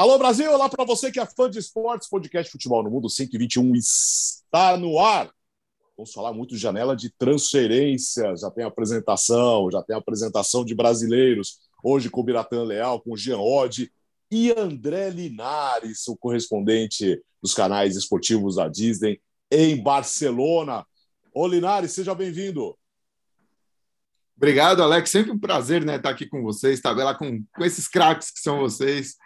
Alô Brasil, olá para você que é fã de esportes, podcast Futebol no Mundo 121 está no ar. Vamos falar muito de janela de transferência, já tem apresentação, já tem apresentação de brasileiros, hoje com o Biratan Leal, com o Jean Oddi e André Linares, o correspondente dos canais esportivos da Disney em Barcelona. Ô Linares, seja bem-vindo. Obrigado, Alex. Sempre um prazer né, estar aqui com vocês, estar lá com, com esses craques que são vocês.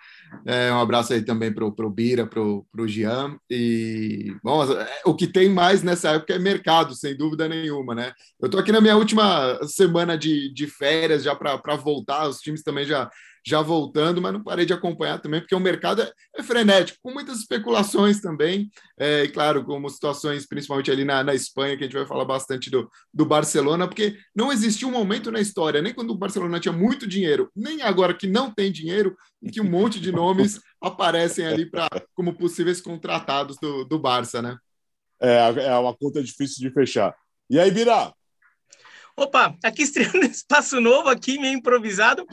É, um abraço aí também para o Bira, para o Jean. E, bom, é, o que tem mais nessa época é mercado, sem dúvida nenhuma, né? Eu estou aqui na minha última semana de, de férias já para voltar, os times também já já voltando, mas não parei de acompanhar também, porque o mercado é, é frenético, com muitas especulações também, é, e claro, como situações, principalmente ali na, na Espanha, que a gente vai falar bastante do, do Barcelona, porque não existiu um momento na história, nem quando o Barcelona tinha muito dinheiro, nem agora que não tem dinheiro, em que um monte de nomes aparecem ali pra, como possíveis contratados do, do Barça, né? É, é uma conta difícil de fechar. E aí, Bira, Opa, aqui estreando espaço novo, aqui meio improvisado.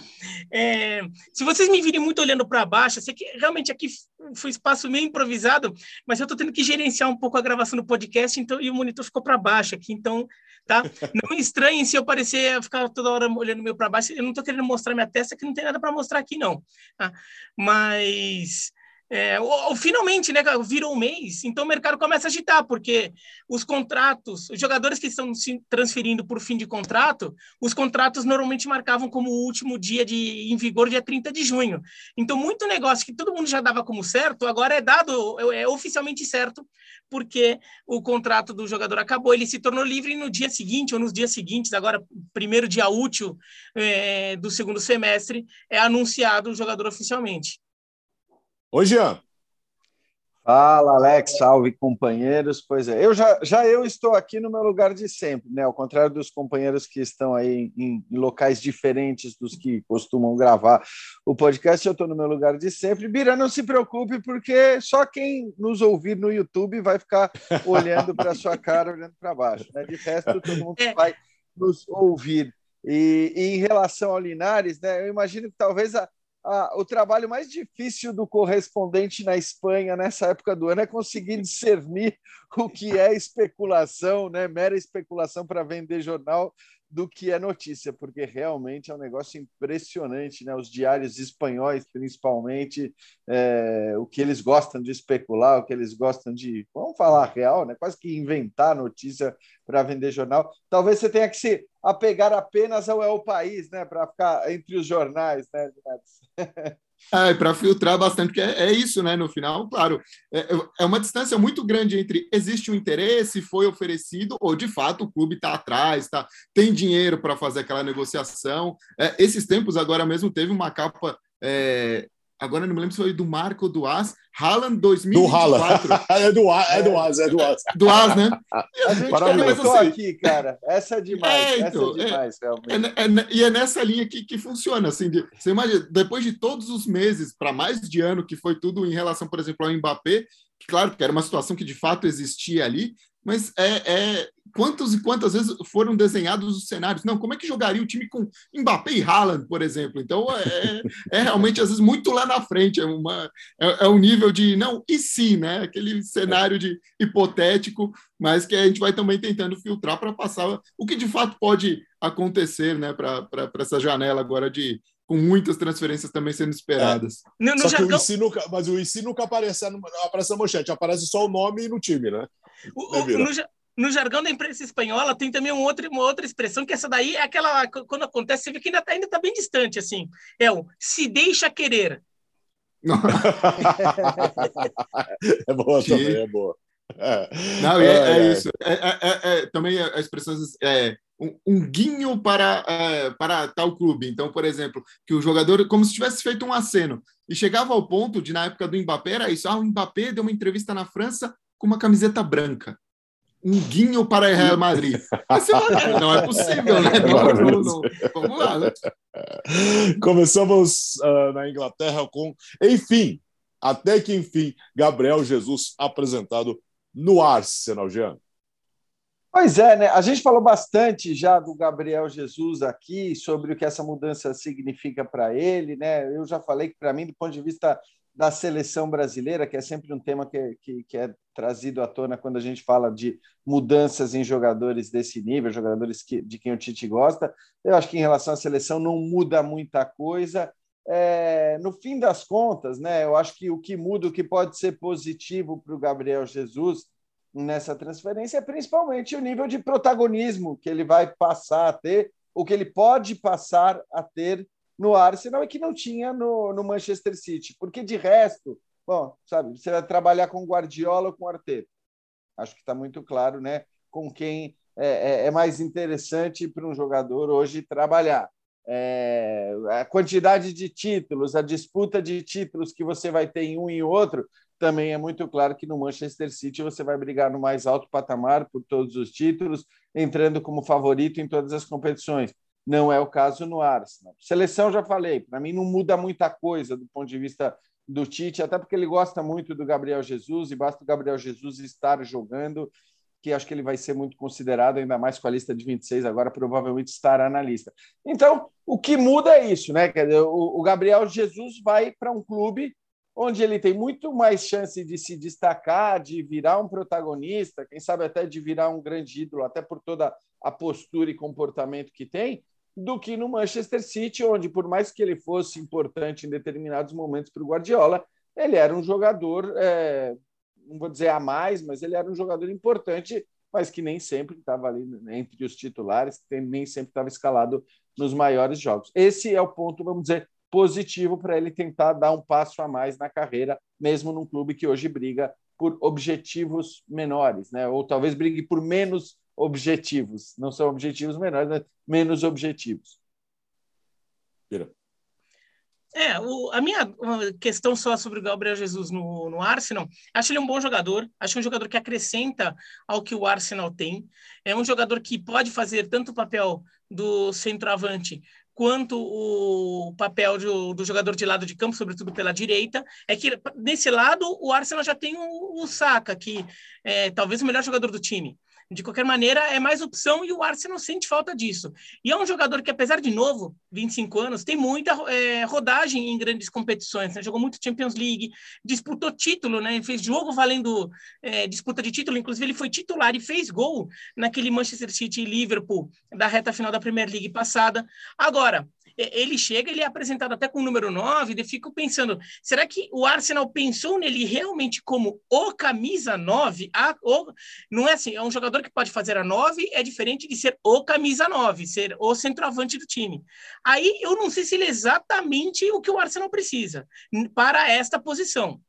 É, se vocês me virem muito olhando para baixo, sei que realmente aqui foi espaço meio improvisado, mas eu estou tendo que gerenciar um pouco a gravação do podcast, então e o monitor ficou para baixo aqui, então, tá? Não estranhem se eu parecer ficar toda hora olhando meio para baixo. Eu não estou querendo mostrar minha testa, que não tem nada para mostrar aqui, não. Tá? Mas é, ou, ou, finalmente, né, virou um mês, então o mercado começa a agitar, porque os contratos, os jogadores que estão se transferindo por fim de contrato, os contratos normalmente marcavam como o último dia de em vigor, dia 30 de junho. Então, muito negócio que todo mundo já dava como certo, agora é dado, é, é oficialmente certo, porque o contrato do jogador acabou, ele se tornou livre no dia seguinte ou nos dias seguintes, agora, primeiro dia útil é, do segundo semestre, é anunciado o jogador oficialmente. Oi, Jean. Fala, Alex, salve companheiros. Pois é, eu já, já eu estou aqui no meu lugar de sempre, né? Ao contrário dos companheiros que estão aí em, em locais diferentes dos que costumam gravar o podcast, eu estou no meu lugar de sempre. Bira, não se preocupe, porque só quem nos ouvir no YouTube vai ficar olhando para sua cara, olhando para baixo. Né? De resto, todo mundo é. vai nos ouvir. E, e, em relação ao Linares, né? Eu imagino que talvez a ah, o trabalho mais difícil do correspondente na Espanha nessa época do ano é conseguir discernir o que é especulação, né, mera especulação para vender jornal, do que é notícia, porque realmente é um negócio impressionante, né? Os diários espanhóis, principalmente, é, o que eles gostam de especular, o que eles gostam de, vamos falar real, né? Quase que inventar notícia para vender jornal. Talvez você tenha que se apegar apenas ao El País, né? Para ficar entre os jornais, né? É, para filtrar bastante, porque é, é, isso, né? No final, claro, é, é, uma distância muito grande entre existe um interesse, foi oferecido, ou de fato o clube está atrás, tá, tem dinheiro para fazer aquela negociação. É, esses tempos, agora mesmo, teve uma capa é, agora não me lembro se foi do Marco ou do As, Haaland 2024. Do Haaland. é do As, é do As, é do As. Do As, né? A gente comentou assim, aqui, cara. Essa é demais, é, então, essa é demais, é, realmente. É, é, e é nessa linha que, que funciona, assim, de, você imagina, depois de todos os meses, para mais de ano, que foi tudo em relação, por exemplo, ao Mbappé, que claro que era uma situação que de fato existia ali, mas é, é quantas e quantas vezes foram desenhados os cenários? Não, como é que jogaria o time com Mbappé e Haaland, por exemplo? Então é, é realmente às vezes muito lá na frente, é, uma, é, é um nível de não e sim, né? Aquele cenário de hipotético, mas que a gente vai também tentando filtrar para passar o que de fato pode acontecer, né? Para essa janela agora de com muitas transferências também sendo esperadas. É. No, no só jargão... que o IC nunca, mas o IC nunca aparece, aparece na manchete, aparece só o nome no time, né? O, o, no, no, jargão da imprensa espanhola tem também um outro, uma outra expressão, que essa daí é aquela, quando acontece, você vê que ainda está ainda tá bem distante, assim. É o se deixa querer. é boa também, é boa. É. Não, é, é, é isso. É, é, é, também a expressão é um, um guinho para, uh, para tal clube. Então, por exemplo, que o jogador, como se tivesse feito um aceno, e chegava ao ponto de, na época do Mbappé, era isso: ah, o Mbappé deu uma entrevista na França com uma camiseta branca. Um guinho para Real Madrid. não é possível, né? Não, não, não. Vamos lá. Né? Começamos uh, na Inglaterra com, enfim, até que enfim, Gabriel Jesus apresentado no Arsenal, Jean. Pois é, né? A gente falou bastante já do Gabriel Jesus aqui, sobre o que essa mudança significa para ele, né? Eu já falei que, para mim, do ponto de vista da seleção brasileira, que é sempre um tema que, que, que, é trazido à tona quando a gente fala de mudanças em jogadores desse nível, jogadores que, de quem o Tite gosta. Eu acho que em relação à seleção não muda muita coisa. É, no fim das contas, né, eu acho que o que muda, o que pode ser positivo para o Gabriel Jesus nessa transferência é principalmente o nível de protagonismo que ele vai passar a ter, o que ele pode passar a ter no Arsenal e que não tinha no, no Manchester City. Porque de resto, bom, sabe, você vai trabalhar com Guardiola ou com Arteta. Acho que está muito claro, né? Com quem é, é, é mais interessante para um jogador hoje trabalhar. É, a quantidade de títulos, a disputa de títulos que você vai ter em um e outro, também é muito claro que no Manchester City você vai brigar no mais alto patamar por todos os títulos, entrando como favorito em todas as competições. Não é o caso no Arsenal. Seleção, já falei, para mim não muda muita coisa do ponto de vista do Tite, até porque ele gosta muito do Gabriel Jesus e basta o Gabriel Jesus estar jogando, que acho que ele vai ser muito considerado, ainda mais com a lista de 26, agora provavelmente estará na lista. Então, o que muda é isso, né? O Gabriel Jesus vai para um clube onde ele tem muito mais chance de se destacar, de virar um protagonista, quem sabe até de virar um grande ídolo, até por toda a postura e comportamento que tem, do que no Manchester City, onde, por mais que ele fosse importante em determinados momentos para o Guardiola, ele era um jogador, é, não vou dizer a mais, mas ele era um jogador importante, mas que nem sempre estava ali entre os titulares, nem sempre estava escalado nos maiores jogos. Esse é o ponto, vamos dizer, positivo para ele tentar dar um passo a mais na carreira, mesmo num clube que hoje briga por objetivos menores, né? ou talvez brigue por menos objetivos. Não são objetivos menores, mas menos objetivos. É, o, a minha questão só sobre o Gabriel Jesus no, no Arsenal, acho ele um bom jogador, acho um jogador que acrescenta ao que o Arsenal tem. É um jogador que pode fazer tanto o papel do centroavante quanto o papel do, do, jogador de lado de campo, sobretudo pela direita, é que nesse lado o Arsenal já tem o, o Saka, que é talvez o melhor jogador do time. De qualquer maneira, é mais opção e o Arsenal sente falta disso. E é um jogador que, apesar de novo, 25 anos, tem muita é, rodagem em grandes competições. Né? Jogou muito Champions League, disputou título, né? fez jogo valendo é, disputa de título. Inclusive, ele foi titular e fez gol naquele Manchester City e Liverpool da reta final da Premier League passada. Agora, ele chega, ele é apresentado até com o número 9, e fico pensando, será que o Arsenal pensou nele realmente como o camisa 9? A, o, não é assim, é um jogador que pode fazer a 9, é diferente de ser o camisa 9, ser o centroavante do time. Aí eu não sei se ele é exatamente o que o Arsenal precisa para esta posição.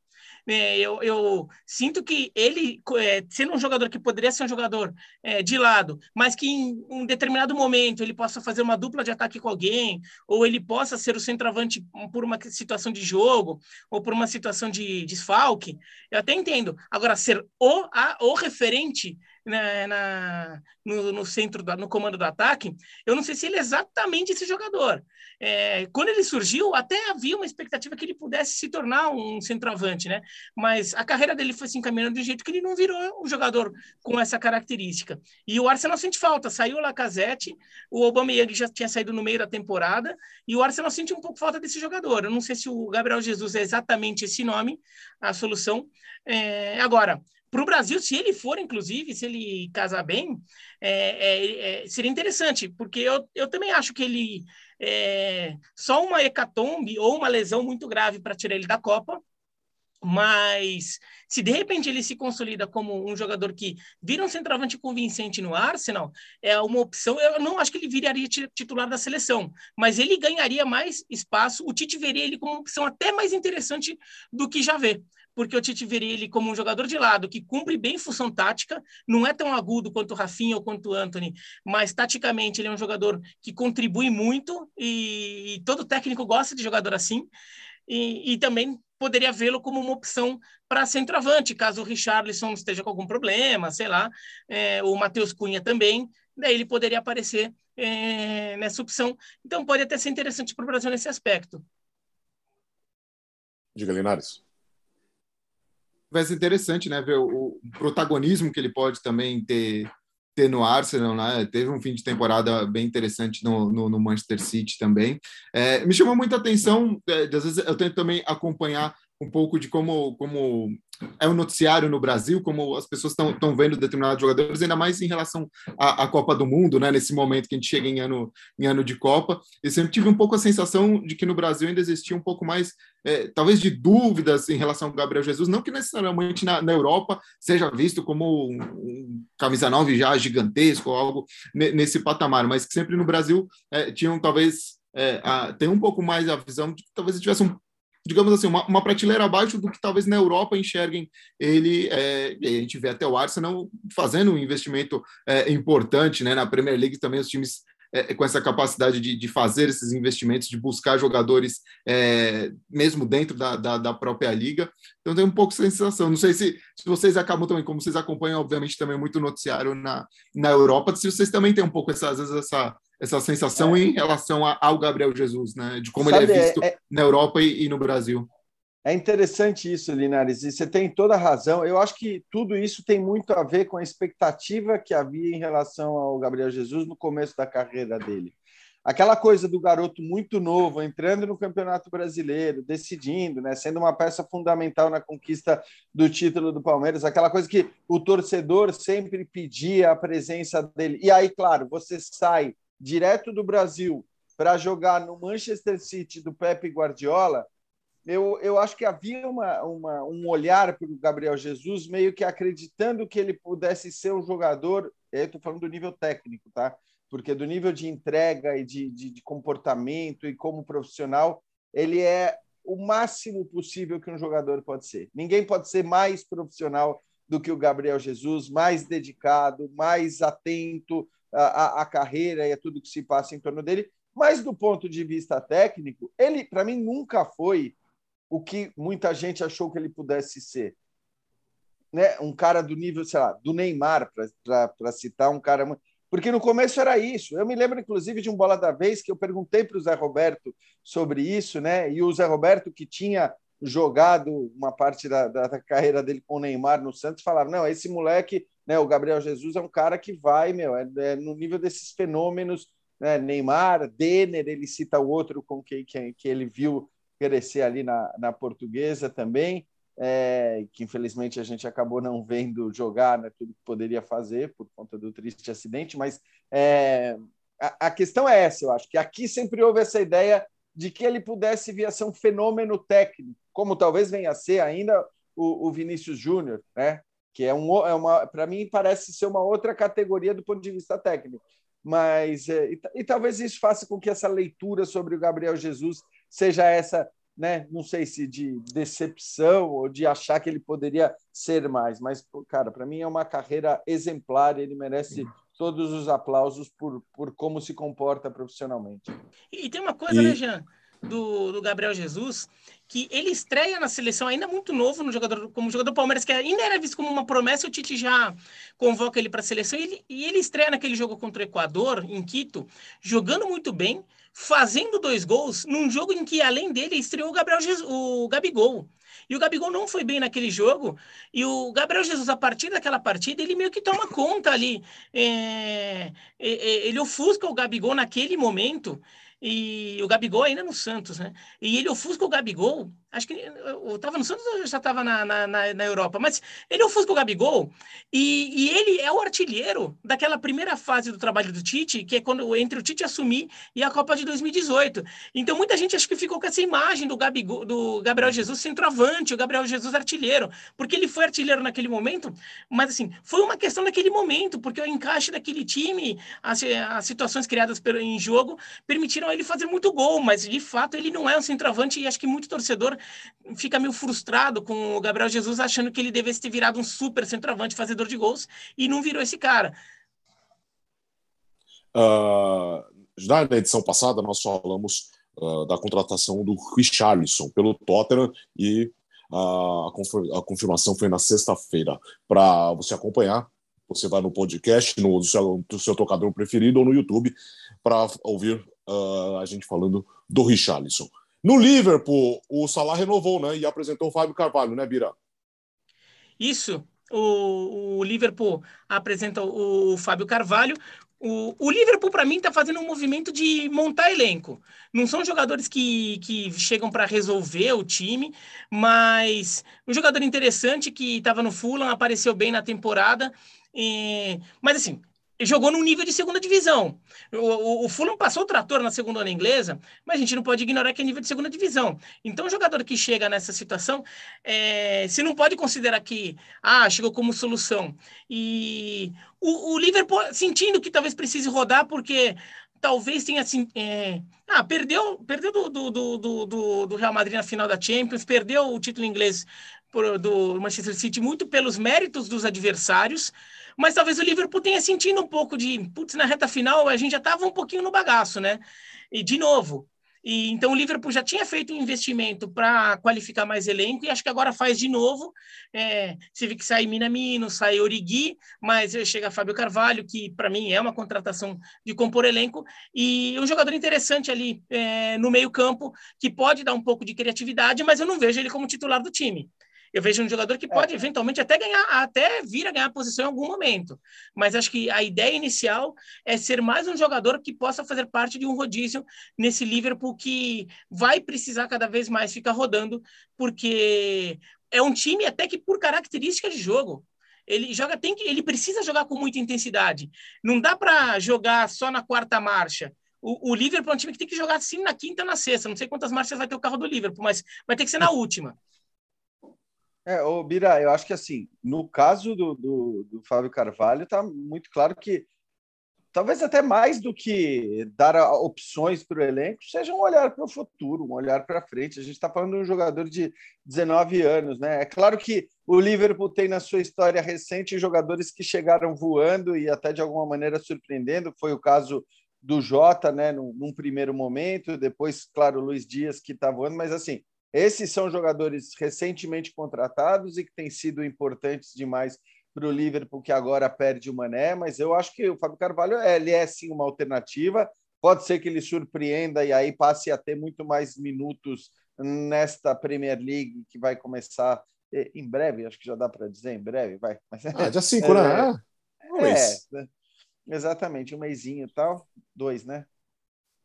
É, eu, eu, sinto que ele, é, sendo um jogador que poderia ser um jogador é, de lado, mas que em um determinado momento ele possa fazer uma dupla de ataque com alguém, ou ele possa ser o centroavante por uma situação de jogo, ou por uma situação de desfalque, eu até entendo. Agora, ser o, a, o referente na, na no, no, centro, no comando do ataque, eu não sei se ele é exatamente esse jogador. É, quando ele surgiu, até havia uma expectativa que ele pudesse se tornar um centroavante, né? Mas a carreira dele foi se encaminhando de um jeito que ele não virou um jogador com essa característica. E o Arsenal sente falta. Saiu o Lacazette, o Aubameyang já tinha saído no meio da temporada, e o Arsenal sente um pouco falta desse jogador. Eu não sei se o Gabriel Jesus é exatamente esse nome, a solução. É, agora, para o Brasil, se ele for, inclusive, se ele casar bem, é, é, é, seria interessante, porque eu, eu também acho que ele é, só uma hecatombe ou uma lesão muito grave para tirar ele da Copa. Mas se de repente ele se consolida como um jogador que vira um centroavante convincente no Arsenal, é uma opção. Eu não acho que ele viraria titular da seleção, mas ele ganharia mais espaço. O Tite veria ele como uma opção até mais interessante do que já vê porque o Tite veria ele como um jogador de lado que cumpre bem função tática, não é tão agudo quanto o Rafinha ou quanto o Anthony, mas taticamente ele é um jogador que contribui muito e, e todo técnico gosta de jogador assim. E, e também poderia vê-lo como uma opção para centroavante, caso o Richarlison esteja com algum problema, sei lá, é, o Matheus Cunha também, daí ele poderia aparecer é, nessa opção. Então pode até ser interessante para o Brasil nesse aspecto. Diga, Linares vai ser interessante, né, ver o, o, protagonismo que ele pode também ter, ter no Arsenal, né? Teve um fim de temporada bem interessante no, no, no Manchester City também. É, me chamou muita atenção, é, às vezes eu tento também acompanhar um pouco de como, como é o noticiário no Brasil, como as pessoas estão vendo determinados jogadores, ainda mais em relação à, à, Copa do Mundo, né? Nesse momento que a gente chega em ano, em ano de Copa. Eu sempre tive um pouco a sensação de que no Brasil ainda existia um pouco mais, é, talvez, de dúvidas em relação ao Gabriel Jesus, não que necessariamente na, na Europa seja visto como um, um camisa 9 já gigantesco ou algo nesse patamar, mas que sempre no Brasil é, tinham talvez é, a, tem um pouco mais a visão de que talvez ele tivesse um digamos assim, uma, uma, prateleira abaixo do que talvez na Europa enxerguem ele, é, a gente vê até o Arsenal fazendo um investimento é, importante, né, na Premier League também os times é, com essa capacidade de, de, fazer esses investimentos, de buscar jogadores é, mesmo dentro da, da, da, própria liga. Então tem um pouco de sensação. Não sei se, se vocês acabam também, como vocês acompanham, obviamente, também muito noticiário na, na Europa, se vocês também têm um pouco essa, às vezes, essa, essa sensação é. em relação a, ao Gabriel Jesus, né? De como Sabe, ele é visto é, é, na Europa e, e, no Brasil. É interessante isso, Linares, e você tem toda a razão. Eu acho que tudo isso tem muito a ver com a expectativa que havia em relação ao Gabriel Jesus no começo da carreira dele. Aquela coisa do garoto muito novo entrando no Campeonato Brasileiro, decidindo, né, sendo uma peça fundamental na conquista do título do Palmeiras, aquela coisa que o torcedor sempre pedia a presença dele. E aí, claro, você sai direto do Brasil para jogar no Manchester City do Pepe Guardiola, eu, eu acho que havia uma, uma um olhar para o Gabriel Jesus meio que acreditando que ele pudesse ser um jogador, eu estou falando do nível técnico, tá? Porque do nível de entrega e de, de, de comportamento e como profissional, ele é o máximo possível que um jogador pode ser. Ninguém pode ser mais profissional do que o Gabriel Jesus, mais dedicado, mais atento, a, a carreira e a tudo que se passa em torno dele. Mas do ponto de vista técnico, ele, para mim, nunca foi o que muita gente achou que ele pudesse ser. Né? Um cara do nível, sei lá, do Neymar, para citar um cara. Porque no começo era isso. Eu me lembro, inclusive, de um bola da vez que eu perguntei para o Zé Roberto sobre isso, né? E o Zé Roberto, que tinha jogado uma parte da, da, carreira dele com o Neymar no Santos, falava: não, esse moleque né? O Gabriel Jesus é um cara que vai, meu, é, é no nível desses fenômenos, né? Neymar, Denner, ele cita o outro com que, que, que ele viu crescer ali na, na portuguesa também, é, que infelizmente a gente acabou não vendo jogar né, tudo que poderia fazer por conta do triste acidente, mas é, a, a, questão é essa, eu acho, que aqui sempre houve essa ideia de que ele pudesse vir a ser um fenômeno técnico, como talvez venha a ser ainda o, o Vinícius Júnior, né? Que é, um, é uma, para mim parece ser uma outra categoria do ponto de vista técnico. Mas é, e, e, talvez isso faça com que essa leitura sobre o Gabriel Jesus seja essa, né? Não sei se de decepção ou de achar que ele poderia ser mais, mas cara, para mim é uma carreira exemplar. Ele merece todos os aplausos por, por como se comporta profissionalmente. E tem uma coisa, e... né, Jean? Do, do Gabriel Jesus, que ele estreia na seleção ainda muito novo no jogador, como jogador do Palmeiras, que ainda era visto como uma promessa, o Tite já convoca ele para a seleção, e ele, e ele estreia naquele jogo contra o Equador, em Quito, jogando muito bem, fazendo dois gols, num jogo em que, além dele, estreou o Gabriel Jesus, o Gabigol. E o Gabigol não foi bem naquele jogo. E o Gabriel Jesus, a partir daquela partida, ele meio que toma conta ali. É, ele ofusca o Gabigol naquele momento e o Gabigol ainda no Santos, né? E ele ofusca o Gabigol, acho que eu estava no Santos ou já estava na, na, na, Europa, mas ele ofusca o Gabigol e, e, ele é o artilheiro daquela primeira fase do trabalho do Tite, que é quando entre o Tite assumir e a Copa de 2018. Então muita gente acho que ficou com essa imagem do, Gabigol, do Gabriel Jesus centroavante, o Gabriel Jesus artilheiro, porque ele foi artilheiro naquele momento, mas assim, foi uma questão daquele momento, porque o encaixe daquele time, as, as situações criadas em jogo permitiram ele fazer muito gol, mas de fato ele não é um centroavante e acho que muito torcedor fica meio frustrado com o Gabriel Jesus achando que ele devesse ter virado um super centroavante fazedor de gols e não virou esse cara. Uh, na edição passada nós falamos uh, da contratação do Richarlison pelo Tottenham e uh, a, confirmação foi na sexta-feira. Para você acompanhar, você vai no podcast, no, seu, no seu tocador preferido ou no YouTube para ouvir uh, a gente falando do Richarlison. No Liverpool, o Salah renovou, né? E apresentou o Fábio Carvalho, né, Bira? Isso. O, o Liverpool apresenta o Fábio Carvalho. o, o Liverpool, para mim, está fazendo um movimento de montar elenco. Não são jogadores que, que chegam para resolver o time, mas um jogador interessante que estava no Fulham, apareceu bem na temporada. E, mas assim, jogou num nível de segunda divisão. O, o, o, Fulham passou o trator na segunda onda inglesa, mas a gente não pode ignorar que é nível de segunda divisão. Então, o jogador que chega nessa situação, é, se não pode considerar que ah, chegou como solução. E o, o Liverpool sentindo que talvez precise rodar, porque talvez tenha assim. É... Ah, perdeu, perdeu do, do, do, do, Real Madrid na final da Champions, perdeu o título inglês por, do Manchester City muito pelos méritos dos adversários, mas talvez o Liverpool tenha sentido um pouco de, putz, na reta final a gente já estava um pouquinho no bagaço, né? E de novo, e, então o Liverpool já tinha feito um investimento para qualificar mais elenco e acho que agora faz de novo. É, você vê que sai Minamino, sai Origui, mas chega Fábio Carvalho, que para mim é uma contratação de compor elenco, e um jogador interessante ali é, no meio-campo que pode dar um pouco de criatividade, mas eu não vejo ele como titular do time. Eu vejo um jogador que é. pode eventualmente até ganhar, até vir a ganhar posição em algum momento. Mas acho que a ideia inicial é ser mais um jogador que possa fazer parte de um rodízio nesse Liverpool que vai precisar cada vez mais ficar rodando, porque é um time até que por características de jogo ele joga tem que ele precisa jogar com muita intensidade. Não dá para jogar só na quarta marcha. O, o Liverpool é um time que tem que jogar assim na quinta, na sexta. Não sei quantas marchas vai ter o carro do Liverpool, mas vai ter que ser na última. É, ô, Bira, eu acho que assim, no caso do, do, do Fábio Carvalho, está muito claro que talvez até mais do que dar opções para o elenco, seja um olhar para o futuro, um olhar para frente. A gente está falando de um jogador de 19 anos, né? É claro que o Liverpool tem na sua história recente jogadores que chegaram voando e até de alguma maneira surpreendendo. Foi o caso do Jota, né? Num, num primeiro momento, depois, claro, o Luiz Dias que está voando, mas assim, esses são jogadores recentemente contratados e que têm sido importantes demais para o Liverpool, que agora perde o Mané, mas eu acho que o Fábio Carvalho ele é sim uma alternativa. Pode ser que ele surpreenda e aí passe a ter muito mais minutos nesta Premier League que vai começar em breve, acho que já dá para dizer em breve, vai. Mas, ah, dia 5, né? é, né? É, exatamente, um mêsinho e tal, dois, né?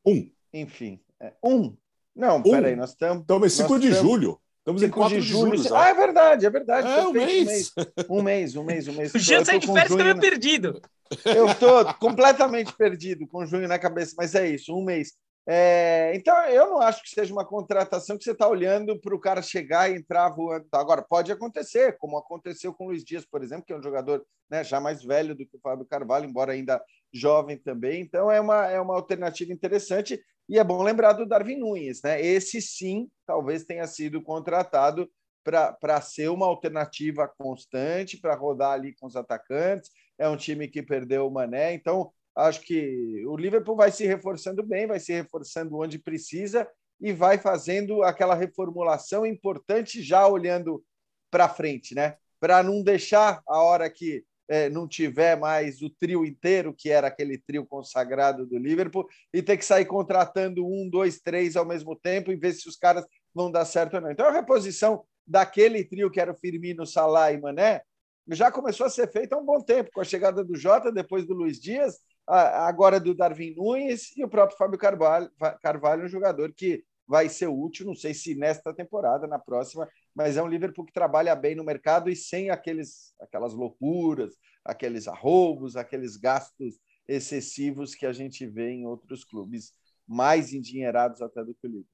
Um. Enfim, é, um. Não, um. peraí, nós estamos. Estamos em 5 de julho. Estamos em 4 de julho. julho ah, é verdade, é verdade. É, um mês. um mês. Um mês, um mês, O Jean sai de férias fica meio perdido. Eu estou completamente perdido com junho na cabeça, mas é isso, um mês. É, então, eu não acho que seja uma contratação que você está olhando para o cara chegar e entrar voando. Agora, pode acontecer, como aconteceu com o Luiz Dias, por exemplo, que é um jogador né, já mais velho do que o Fábio Carvalho, embora ainda jovem também. Então, é uma, é uma alternativa interessante. E é bom lembrar do Darwin Nunes, né? Esse sim, talvez tenha sido contratado para ser uma alternativa constante, para rodar ali com os atacantes. É um time que perdeu o Mané, então acho que o Liverpool vai se reforçando bem, vai se reforçando onde precisa e vai fazendo aquela reformulação importante já olhando para frente, né? Para não deixar a hora que não tiver mais o trio inteiro, que era aquele trio consagrado do Liverpool, e ter que sair contratando um, dois, três ao mesmo tempo e ver se os caras vão dar certo ou não. Então, a reposição daquele trio que era o Firmino, Salah e Mané já começou a ser feita há um bom tempo, com a chegada do Jota, depois do Luiz Dias, agora do Darwin Nunes e o próprio Fábio Carvalho, Carvalho um jogador que vai ser útil, não sei se nesta temporada, na próxima, mas é um Liverpool que trabalha bem no mercado e sem aqueles, aquelas loucuras, aqueles arroubos, aqueles gastos excessivos que a gente vê em outros clubes mais endinheirados até do que o Liverpool.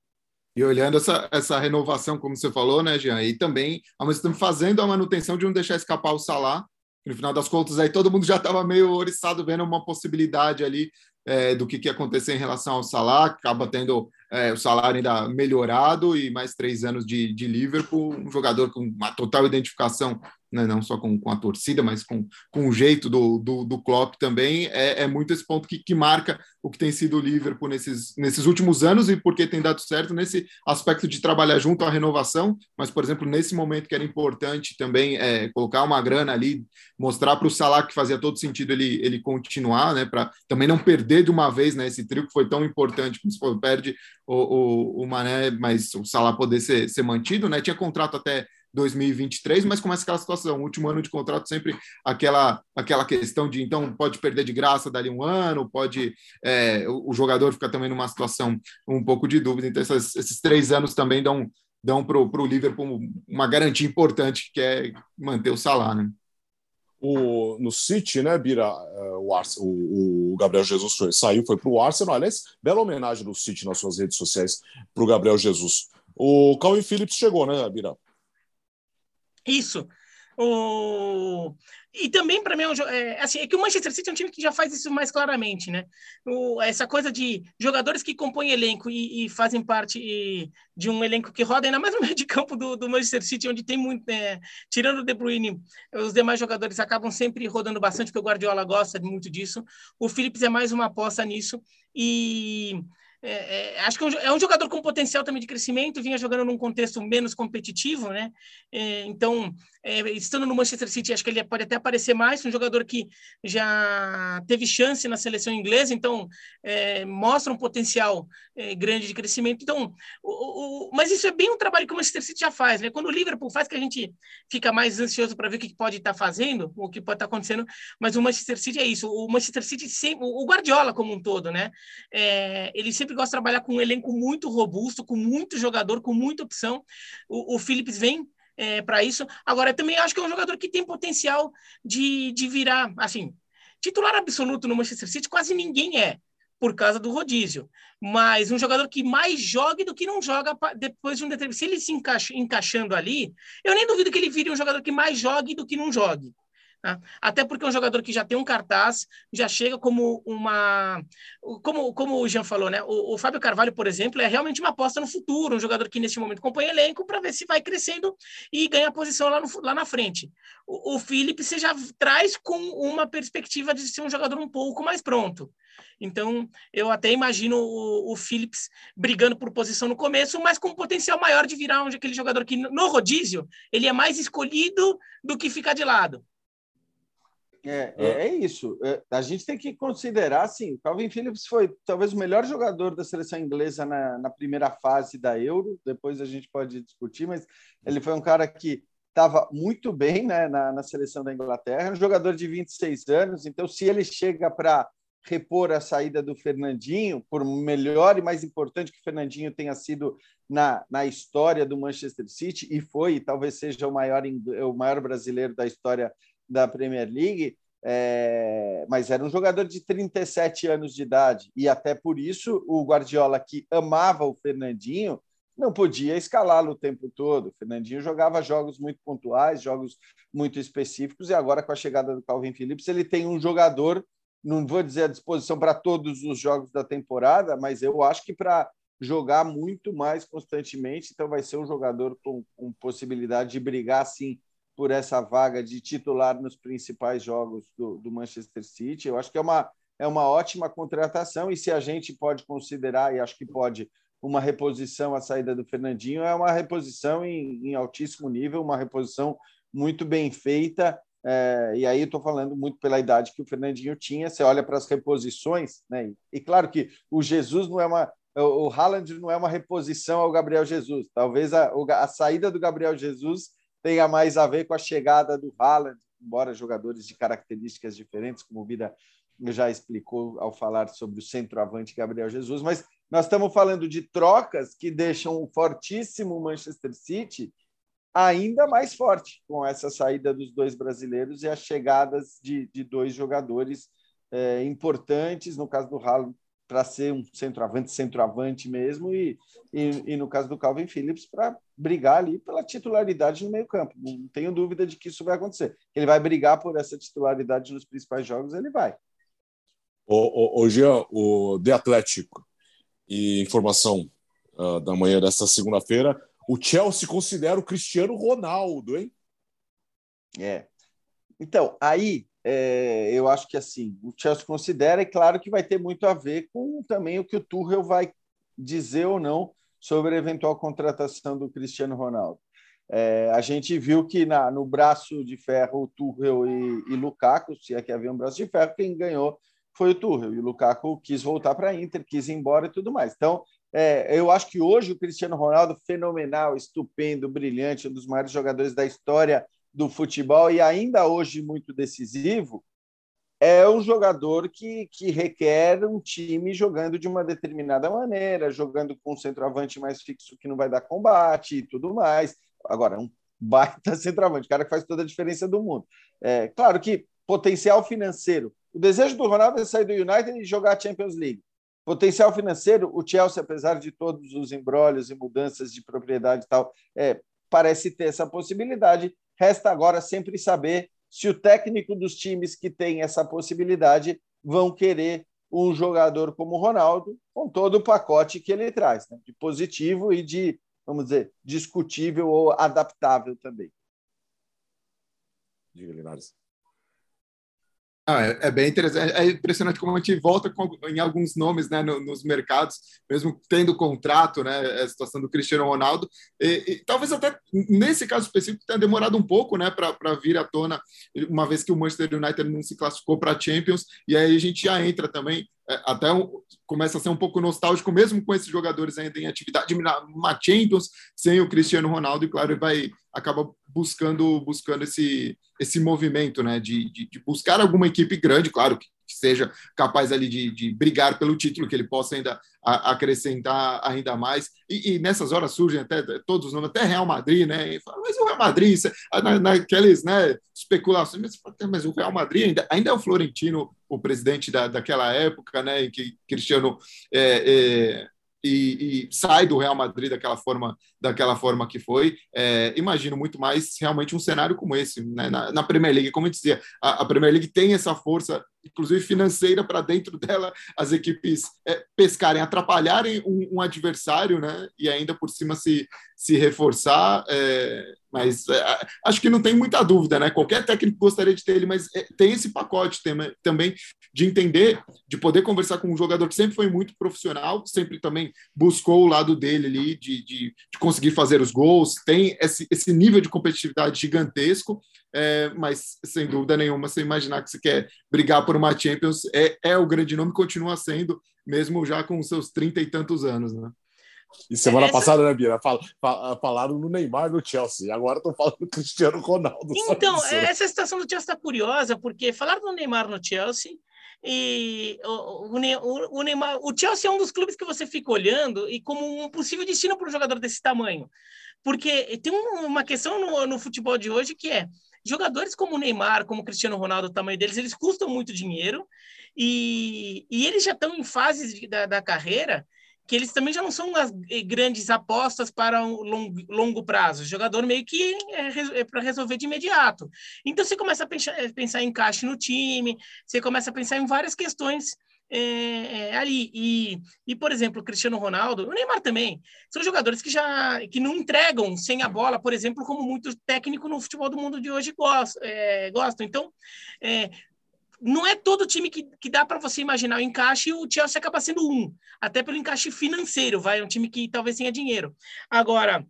E olhando essa, essa renovação, como você falou, né, Jean, e também, ao mesmo tempo, fazendo a manutenção de não deixar escapar o Salah, no final das contas, aí todo mundo já estava meio oriçado vendo uma possibilidade ali é, do que, que ia acontecer em relação ao Salah, acaba tendo é, o salário ainda melhorado e mais três anos de, de Liverpool, um jogador com uma total identificação né, não só com, com, a torcida, mas com, com o jeito do, do, do Klopp também, é, é, muito esse ponto que, que marca o que tem sido o Liverpool nesses, nesses últimos anos e porque tem dado certo nesse aspecto de trabalhar junto à renovação, mas, por exemplo, nesse momento que era importante também é, colocar uma grana ali, mostrar para o Salah que fazia todo sentido ele, ele continuar, né, para também não perder de uma vez né, esse trio que foi tão importante, como se for, perde o, o, o Mané, mas o Salah poder ser, ser mantido, né, tinha contrato até 2023, mas começa aquela situação, último ano de contrato sempre aquela aquela questão de então pode perder de graça dali um ano, pode é, o, o, jogador fica também numa situação um pouco de dúvida, então esses três anos também dão dão para o Liverpool uma garantia importante que é manter o salário. Né? O, no City, né, Bira, é, o, o, o Gabriel Jesus foi, saiu, foi para o Arsenal. Aliás, bela homenagem do City nas suas redes sociais para o Gabriel Jesus. O Calvin Phillips chegou, né, Bira? Isso. O... E também, para mim, é, é, assim, é que o Manchester City é um time que já faz isso mais claramente, né? O, essa coisa de jogadores que compõem elenco e, e fazem parte e, de um elenco que roda, ainda mais no meio de campo do, do Manchester City, onde tem muito. É, tirando o De Bruyne, os demais jogadores acabam sempre rodando bastante, porque o Guardiola gosta muito disso. O Phillips é mais uma aposta nisso. E é, é, acho que é um, é um, jogador com potencial também de crescimento, vinha jogando num contexto menos competitivo, né? É, então, é, estando no Manchester City, acho que ele pode até aparecer mais, um jogador que já teve chance na seleção inglesa, então é, mostra um potencial é, grande de crescimento. Então, o, o, mas isso é bem um trabalho que o Manchester City já faz, né? Quando o Liverpool faz, que a gente fica mais ansioso para ver o que pode estar tá fazendo, o que pode estar tá acontecendo, mas o Manchester City é isso. O Manchester City sempre, o Guardiola como um todo, né? ele sempre sempre gosta de trabalhar com um elenco muito robusto, com muito jogador, com muita opção. O, o Phillips vem é, para isso. Agora, também acho que é um jogador que tem potencial de, de virar, assim, titular absoluto no Manchester City, quase ninguém é, por causa do rodízio. Mas um jogador que mais jogue do que não joga depois de um determinado. Se ele se encaixa, encaixando ali, eu nem duvido que ele vire um jogador que mais jogue do que não jogue. Né? Até porque um jogador que já tem um cartaz, já chega como uma. Como, como o Jean falou, né? O, o Fábio Carvalho, por exemplo, é realmente uma aposta no futuro, um jogador que neste momento compõe elenco para ver se vai crescendo e ganha posição lá, no, lá na frente. O, o Felipe você já traz com uma perspectiva de ser um jogador um pouco mais pronto. Então, eu até imagino o, o Phillips brigando por posição no começo, mas com um potencial maior de virar um, aquele jogador que no rodízio ele é mais escolhido do que ficar de lado. É, é, é isso. É, a gente tem que considerar, assim, Calvin Phillips foi talvez o melhor jogador da seleção inglesa na, na primeira fase da Euro. Depois a gente pode discutir, mas ele foi um cara que estava muito bem né, na, na seleção da Inglaterra, um jogador de 26 anos. Então, se ele chega para repor a saída do Fernandinho, por melhor e mais importante que o Fernandinho tenha sido na, na história do Manchester City, e foi, talvez seja o maior, o maior brasileiro da história da Premier League, é, mas era um jogador de 37 anos de idade, e até por isso o Guardiola, que amava o Fernandinho, não podia escalá-lo o tempo todo. O Fernandinho jogava jogos muito pontuais, jogos muito específicos, e agora com a chegada do Calvin Phillips, ele tem um jogador, não vou dizer à disposição para todos os jogos da temporada, mas eu acho que para jogar muito mais constantemente, então vai ser um jogador com, com possibilidade de brigar assim por essa vaga de titular nos principais jogos do, do, Manchester City. Eu acho que é uma, é uma ótima contratação e se a gente pode considerar, e acho que pode, uma reposição à saída do Fernandinho, é uma reposição em, em altíssimo nível, uma reposição muito bem feita. É, e aí estou falando muito pela idade que o Fernandinho tinha. Você olha para as reposições, né? E, e claro que o Jesus não é uma, o Haaland não é uma reposição ao Gabriel Jesus. Talvez a, a saída do Gabriel Jesus tenha mais a ver com a chegada do Haaland, embora jogadores de características diferentes, como o Bida já explicou ao falar sobre o centroavante Gabriel Jesus, mas nós estamos falando de trocas que deixam o fortíssimo Manchester City ainda mais forte com essa saída dos dois brasileiros e as chegadas de, de dois jogadores é, importantes, no caso do Haaland, para ser um centroavante, centroavante mesmo, e, e, e, no caso do Calvin Phillips, para brigar ali pela titularidade no meio-campo. Não tenho dúvida de que isso vai acontecer. Ele vai brigar por essa titularidade nos principais jogos, ele vai. O, o, o Jean, o The Atlético, e informação uh, da manhã desta segunda-feira, o Chelsea considera o Cristiano Ronaldo, hein? É. Então, aí é, eu acho que assim o Chelsea considera, e claro que vai ter muito a ver com também o que o Tuchel vai dizer ou não sobre a eventual contratação do Cristiano Ronaldo. É, a gente viu que na, no braço de ferro o Tuchel e, e Lukaku, se é que havia um braço de ferro, quem ganhou foi o Tuchel. E o Lukaku quis voltar para a Inter, quis ir embora e tudo mais. Então, É, eu acho que hoje o Cristiano Ronaldo, fenomenal, estupendo, brilhante, um dos maiores jogadores da história do futebol e ainda hoje muito decisivo, é um jogador que, que requer um time jogando de uma determinada maneira, jogando com um centroavante mais fixo que não vai dar combate e tudo mais. Agora, um baita centroavante, cara que faz toda a diferença do mundo. É, claro que potencial financeiro. O desejo do Ronaldo é sair do United e jogar a Champions League. Potencial financeiro, o Chelsea, apesar de todos os embrólios e mudanças de propriedade e tal, é, parece ter essa possibilidade. Resta agora sempre saber se o técnico dos times que tem essa possibilidade vão querer um jogador como o Ronaldo, com todo o pacote que ele traz, né? de positivo e de, vamos dizer, discutível ou adaptável também. Diga, Linares. Ah, é, é, bem interessante. É impressionante como a gente volta com, em alguns nomes né, no, nos mercados, mesmo tendo contrato, né, a situação do Cristiano Ronaldo. E, e talvez até nesse caso específico tenha demorado um pouco né, para vir à tona, uma vez que o Manchester United não se classificou para a Champions. E aí a gente já entra também é, até um, começa a ser um pouco nostálgico, mesmo com esses jogadores ainda em atividade, uma Champions sem o Cristiano Ronaldo, e claro, ele vai acaba buscando buscando esse, esse movimento, né, de, de, de buscar alguma equipe grande, claro, que seja capaz ali de, de brigar pelo título, que ele possa ainda a, acrescentar ainda mais. E, e, nessas horas surgem até todos os nomes, até Real Madrid, né? Fala, mas o Real Madrid, na, naqueles né, especulações, mas, mas, o Real Madrid ainda, ainda é o Florentino, o presidente da, daquela época, né? Em que Cristiano é, é, e, e, sai do Real Madrid daquela forma, daquela forma que foi. É, imagino muito mais realmente um cenário como esse né? na, na, Premier League. Como eu dizia, a, a, Premier League tem essa força, inclusive financeira, para dentro dela as equipes é, pescarem, atrapalharem um, um, adversário, né? E ainda por cima se, se reforçar. É, mas é, acho que não tem muita dúvida, né? Qualquer técnico gostaria de ter ele, mas é, tem esse pacote também de entender, de poder conversar com um jogador que sempre foi muito profissional, sempre também buscou o lado dele ali de, de, de conseguir fazer os gols, tem esse, esse nível de competitividade gigantesco, é, mas sem dúvida nenhuma, você imaginar que você quer brigar por uma Champions, é, é o grande nome, continua sendo, mesmo já com seus trinta e tantos anos, né? E semana Essa... passada, né, Bira? Fal, fal, falaram no Neymar no Chelsea, agora estão falando do Cristiano Ronaldo. Então, essa situação do Chelsea está curiosa, porque falaram do Neymar no Chelsea, e o, o, o, Neymar, o Chelsea é um dos clubes que você fica olhando e como um possível destino para um jogador desse tamanho. Porque tem uma questão no, no futebol de hoje que é jogadores como o Neymar, como o Cristiano Ronaldo, o tamanho deles, eles custam muito dinheiro e, e eles já estão em fases de, da, da carreira que eles também já não são as eh, grandes apostas para um longo, longo prazo. O jogador meio que é, é para resolver de imediato. Então você começa a pensar, eh, pensar em encaixe no time, você começa a pensar em várias questões é, é, ali. E, e, por exemplo, o Cristiano Ronaldo, o Neymar também, são jogadores que já que não entregam sem a bola, por exemplo, como muito técnico no futebol do mundo de hoje gosta, é. Então, não é todo time que, que dá para você imaginar o encaixe o Chelsea acaba sendo um, até pelo encaixe financeiro, vai, um time que talvez tenha dinheiro. Agora,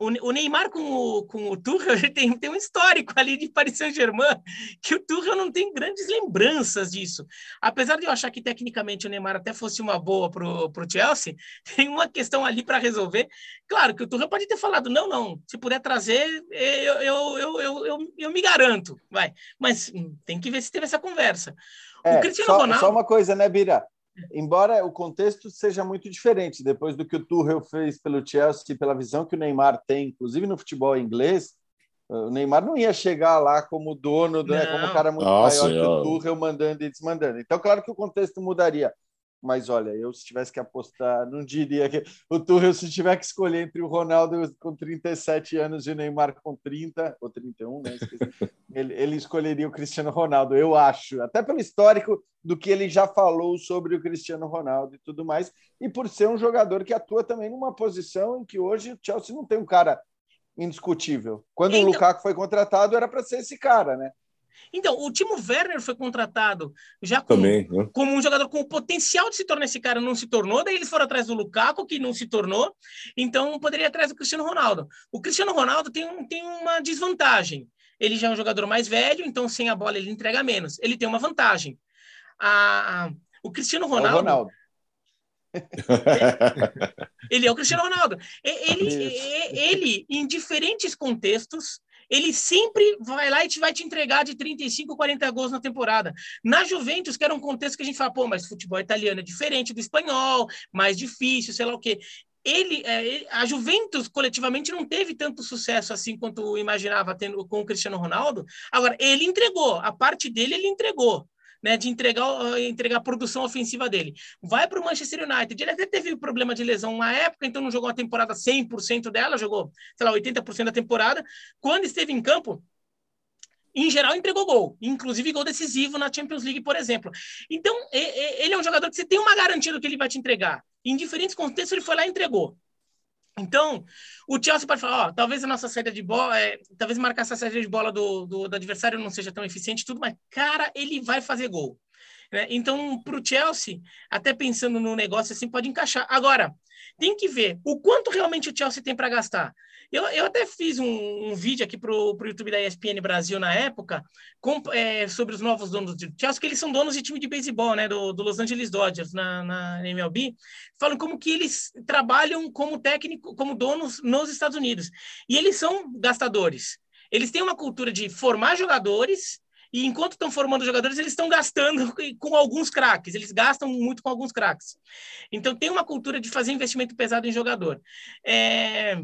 o, Neymar com o, com o Tuchel tem, tem um histórico ali de Paris Saint-Germain, que o Tuchel não tem grandes lembranças disso. Apesar de eu achar que tecnicamente o Neymar até fosse uma boa para o Chelsea, tem uma questão ali para resolver. Claro que o Tuchel pode ter falado, não, não, se puder trazer, eu, eu, eu, eu, eu, eu me garanto, vai. Mas hum, tem que ver se teve essa conversa. É, o Cristiano só, Ronaldo... Só uma coisa, né, Bira? Embora o contexto seja muito diferente, depois do que o Tuchel fez pelo Chelsea, pela visão que o Neymar tem, inclusive no futebol inglês, o Neymar não ia chegar lá como dono, né, como um cara muito Nossa, maior que o Tuchel mandando e desmandando. Então, claro que o contexto mudaria. Mas olha, eu se tivesse que apostar, não diria que o Tuchel, se tiver que escolher entre o Ronaldo com 37 anos e o Neymar com 30 ou 31, né? ele, ele escolheria o Cristiano Ronaldo, eu acho, até pelo histórico do que ele já falou sobre o Cristiano Ronaldo e tudo mais, e por ser um jogador que atua também numa posição em que hoje o Chelsea não tem um cara indiscutível. Quando então... o Lukaku foi contratado, era para ser esse cara, né? Então, o Timo Werner foi contratado já como, Também, né? como um jogador com o potencial de se tornar esse cara, não se tornou. Daí eles foram atrás do Lukaku, que não se tornou. Então, poderia ir atrás do Cristiano Ronaldo. O Cristiano Ronaldo tem, um, tem uma desvantagem. Ele já é um jogador mais velho, então sem a bola ele entrega menos. Ele tem uma vantagem. A, o Cristiano Ronaldo. É o Ronaldo. ele é o Cristiano Ronaldo. Ele, ele, em diferentes contextos, ele sempre vai lá e te, vai te entregar de 35, 40 gols na temporada. Na Juventus, que era um contexto que a gente fala, pô, mas futebol italiano é diferente do espanhol, mais difícil, sei lá o quê. Ele, é, a Juventus coletivamente não teve tanto sucesso assim quanto imaginava tendo com o Cristiano Ronaldo. Agora, ele entregou, a parte dele ele entregou né, de entregar, ah, entregar a produção ofensiva dele. Vai para o Manchester United. Ele até teve problema de lesão na época, então não jogou a temporada 100% dela, jogou, sei lá, 80% da temporada. Quando esteve em campo, em geral, entregou gol, inclusive gol decisivo na Champions League, por exemplo. Então, ele é um jogador que você tem uma garantia do que ele vai te entregar. Em diferentes contextos, ele foi lá e entregou. Então, o Chelsea pode falar, ó, talvez a nossa saída de bola, é, talvez marcar essa saída de bola do, do, do, adversário não seja tão eficiente tudo, mas, cara, ele vai fazer gol. Né? Então, para o Chelsea, até pensando no negócio assim, pode encaixar. Agora, tem que ver o quanto realmente o Chelsea tem para gastar. Eu, eu até fiz um, um vídeo aqui para o YouTube da ESPN Brasil na época com, é, sobre os novos donos do Chelsea, que eles são donos de time de beisebol, né, do, do Los Angeles Dodgers na, na MLB, falam como que eles trabalham como técnico, como donos nos Estados Unidos. E eles são gastadores. Eles têm uma cultura de formar jogadores e enquanto estão formando jogadores, eles estão gastando com alguns craques, eles gastam muito com alguns craques. Então, tem uma cultura de fazer investimento pesado em jogador. É,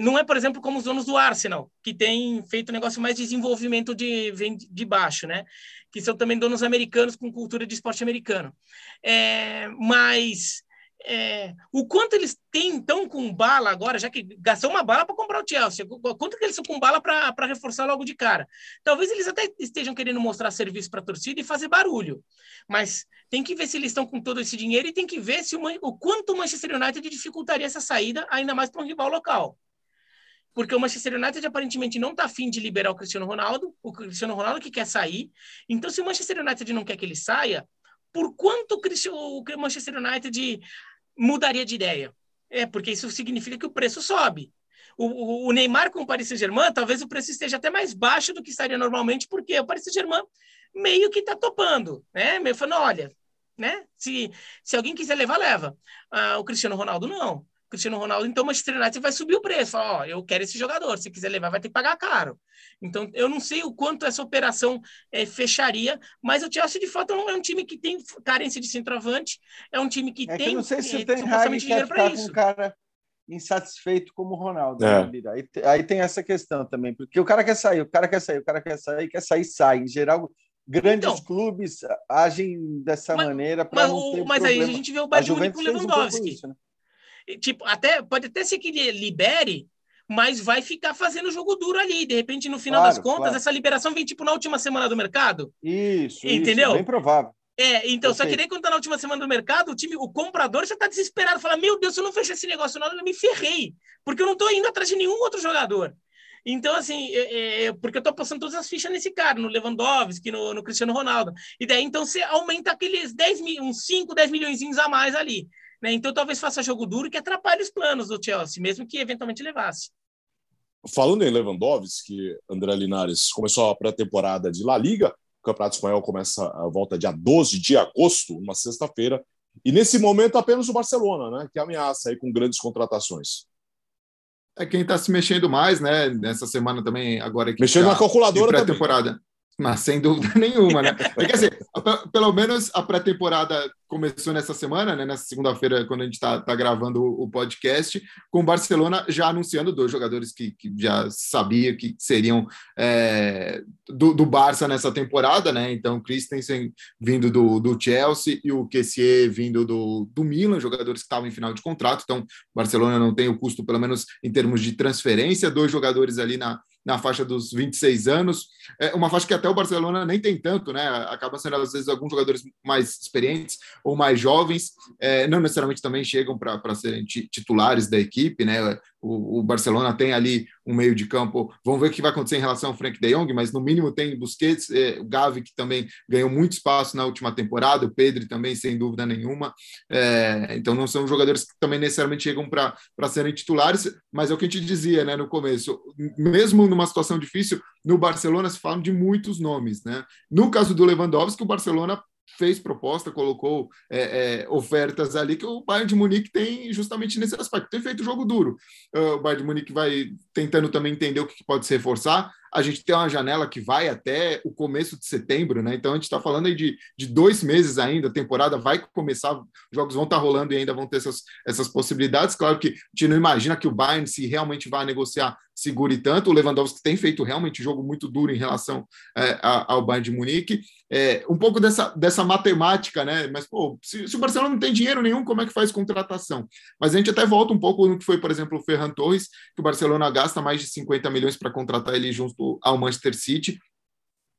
não é, por exemplo, como os donos do Arsenal, que tem feito um negócio mais de desenvolvimento de, de baixo, né? Que são também donos americanos com cultura de esporte americano. É, mas é, o quanto eles têm, então, com bala agora, já que gastou uma bala para comprar o Chelsea, quanto que eles estão com bala para reforçar logo de cara? Talvez eles até estejam querendo mostrar serviço para a torcida e fazer barulho, mas tem que ver se eles estão com todo esse dinheiro e tem que ver se o, o quanto o Manchester United dificultaria essa saída, ainda mais para um rival local porque o Manchester United aparentemente não está afim de liberar o Cristiano Ronaldo, o Cristiano Ronaldo que quer sair. Então, se o Manchester United não quer que ele saia, por quanto o Manchester United mudaria de ideia? É, porque isso significa que o preço sobe. O, o, Neymar com o Paris Saint-Germain, talvez o preço esteja até mais baixo do que estaria normalmente, porque o Paris Saint-Germain meio que está topando, né? Meio falando, olha, né? Se, se alguém quiser levar, leva. Ah, o Cristiano Ronaldo não. Cristiano Ronaldo, então o Manchester United vai subir o preço. Fala, ó, eu quero esse jogador, se quiser levar, vai ter que pagar caro. Então, eu não sei o quanto essa operação é, fecharia, mas o Chelsea, de fato, é um time que tem carência de centroavante, é um time que é tem. Que não sei se é, tem dinheiro para isso. Com um cara insatisfeito como o Ronaldo. É. Né, aí, aí tem essa questão também, porque o cara quer sair, o cara quer sair, o cara quer sair, quer sair, sai. Em geral, grandes então, clubes agem dessa mas, maneira para não ter Mas problema. aí a gente vê o Bayern Munique com o Lewandowski. Um isso, né? Tipo, até pode até ser que ele libere, mas vai ficar fazendo jogo duro ali. De repente, no final claro, das contas, claro. essa liberação vem tipo na última semana do mercado. Isso, entendeu? Isso, bem provável. É, então, Perfeito. só que nem quando tá na última semana do mercado, o time, o comprador já tá desesperado, fala: Meu Deus, se eu não fechar esse negócio, não, eu me ferrei, porque eu não tô indo atrás de nenhum outro jogador. Então, assim, é, é, porque eu tô passando todas as fichas nesse cara, no Lewandowski, no, no Cristiano Ronaldo. E daí, então, você aumenta aqueles 10 mil, uns 5, 10 milhões a mais ali. Né? Então talvez faça jogo duro que atrapalhe os planos do Chelsea, mesmo que eventualmente levasse. Falando em Lewandowski, André Linares começou a pré-temporada de La Liga. O Campeonato Espanhol começa a volta dia 12 de agosto, uma sexta-feira. E nesse momento apenas o Barcelona, né, que ameaça aí com grandes contratações. É quem está se mexendo mais, né? Nessa semana também, agora que mexendo tá na calculadora pré-temporada. Mas sem dúvida nenhuma, né? Quer dizer, pelo menos a pré-temporada começou nessa semana, né? Nessa segunda-feira, quando a gente está tá gravando o podcast, com o Barcelona já anunciando dois jogadores que, que já sabia que seriam é, do, do, Barça nessa temporada, né? Então, Christensen vindo do, do Chelsea e o Kessier vindo do, do Milan, jogadores que estavam em final de contrato. Então, Barcelona não tem o custo, pelo menos em termos de transferência, dois jogadores ali na na faixa dos 26 anos, é uma faixa que até o Barcelona nem tem tanto, né? Acaba sendo às vezes alguns jogadores mais experientes ou mais jovens, é, não necessariamente também chegam para serem titulares da equipe, né? O, o, Barcelona tem ali um meio de campo. Vamos ver o que vai acontecer em relação ao Frank de Jong, mas no mínimo tem Busquets, é, o Gavi, que também ganhou muito espaço na última temporada, o Pedro também, sem dúvida nenhuma. É, então não são jogadores que também necessariamente chegam para serem titulares, mas é o que a gente dizia né, no começo. Mesmo numa situação difícil, no Barcelona se falam de muitos nomes. Né? No caso do Lewandowski, o Barcelona fez proposta, colocou é, é, ofertas ali que o Bayern de Munique tem justamente nesse aspecto. Tem feito jogo duro. Uh, o Bayern de Munique vai tentando também entender o que pode se reforçar. A gente tem uma janela que vai até o começo de setembro, né? Então a gente está falando aí de, de dois meses ainda, a temporada vai começar, os jogos vão estar tá rolando e ainda vão ter essas, essas possibilidades. Claro que a gente não imagina que o Bayern, se realmente vai negociar, segure tanto. O Lewandowski tem feito realmente jogo muito duro em relação é, ao Bayern de Munique. É, um pouco dessa, dessa matemática, né? Mas, pô, se, se, o Barcelona não tem dinheiro nenhum, como é que faz contratação? Mas a gente até volta um pouco no que foi, por exemplo, o Ferran Torres, que o Barcelona gasta mais de 50 milhões para contratar ele junto ao Manchester City.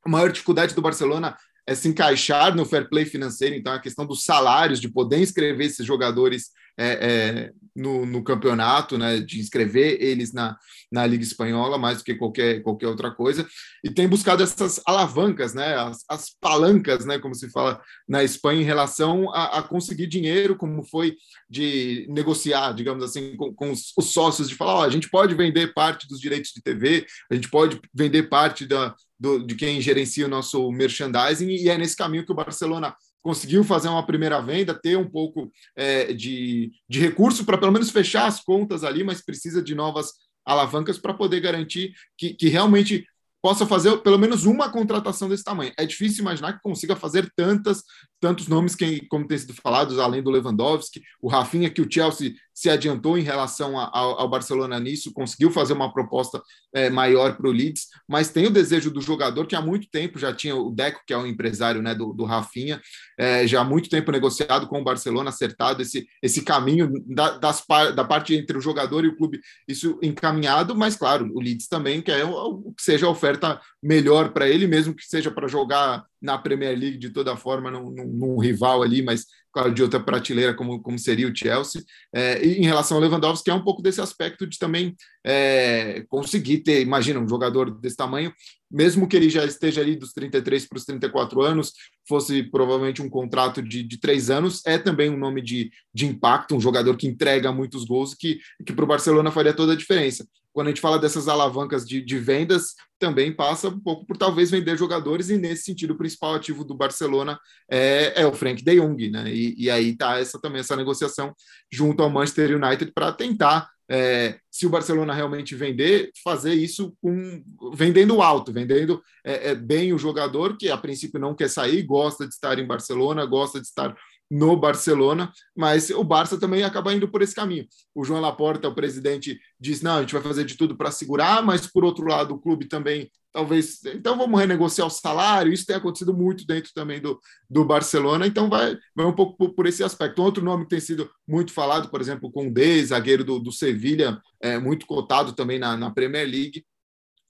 A maior dificuldade do Barcelona é se encaixar no fair play financeiro, então a questão dos salários, de poder inscrever esses jogadores é, é, no, no, campeonato, né, de inscrever eles na, na Liga Espanhola, mais do que qualquer, qualquer outra coisa, e tem buscado essas alavancas, né, as, as palancas, né, como se fala na Espanha, em relação a, a conseguir dinheiro, como foi de negociar, digamos assim, com, com os, os, sócios, de falar, ó, a gente pode vender parte dos direitos de TV, a gente pode vender parte da, do, de quem gerencia o nosso merchandising, e é nesse caminho que o Barcelona conseguiu fazer uma primeira venda, ter um pouco é, de, de recurso para pelo menos fechar as contas ali, mas precisa de novas alavancas para poder garantir que, que realmente possa fazer pelo menos uma contratação desse tamanho. É difícil imaginar que consiga fazer tantas, tantos nomes que, como tem sido falados, além do Lewandowski, o Rafinha, que o Chelsea se adiantou em relação a, ao, ao, Barcelona nisso, conseguiu fazer uma proposta é, maior para o Leeds, mas tem o desejo do jogador, que há muito tempo já tinha o Deco, que é o empresário né, do, do Rafinha, é, já há muito tempo negociado com o Barcelona, acertado esse, esse caminho da, das, da parte entre o jogador e o clube, isso encaminhado, mas claro, o Leeds também quer o, que seja a oferta melhor para ele, mesmo que seja para jogar na Premier League de toda forma, num, num, num rival ali, mas claro, de outra prateleira, como, como seria o Chelsea. É, e em relação ao Lewandowski, é um pouco desse aspecto de também é, conseguir ter, imagina, um jogador desse tamanho, mesmo que ele já esteja ali dos 33 para os 34 anos, fosse provavelmente um contrato de, de três anos, é também um nome de, de impacto, um jogador que entrega muitos gols, que, que para o Barcelona faria toda a diferença quando a gente fala dessas alavancas de, de, vendas, também passa um pouco por talvez vender jogadores, e nesse sentido, o principal ativo do Barcelona é, é o Frank de Jong, né? E, e aí está essa, também essa negociação junto ao Manchester United para tentar, é, se o Barcelona realmente vender, fazer isso com vendendo alto, vendendo é, é bem o jogador, que a princípio não quer sair, gosta de estar em Barcelona, gosta de estar no Barcelona, mas o Barça também acaba indo por esse caminho. O João Laporta, o presidente, diz: não, a gente vai fazer de tudo para segurar, mas por outro lado, o clube também, talvez, então vamos renegociar o salário. Isso tem acontecido muito dentro também do, do Barcelona, então vai, vai um pouco por, por esse aspecto. Outro nome que tem sido muito falado, por exemplo, com Condé, zagueiro do, do Sevilha, é, muito cotado também na, na Premier League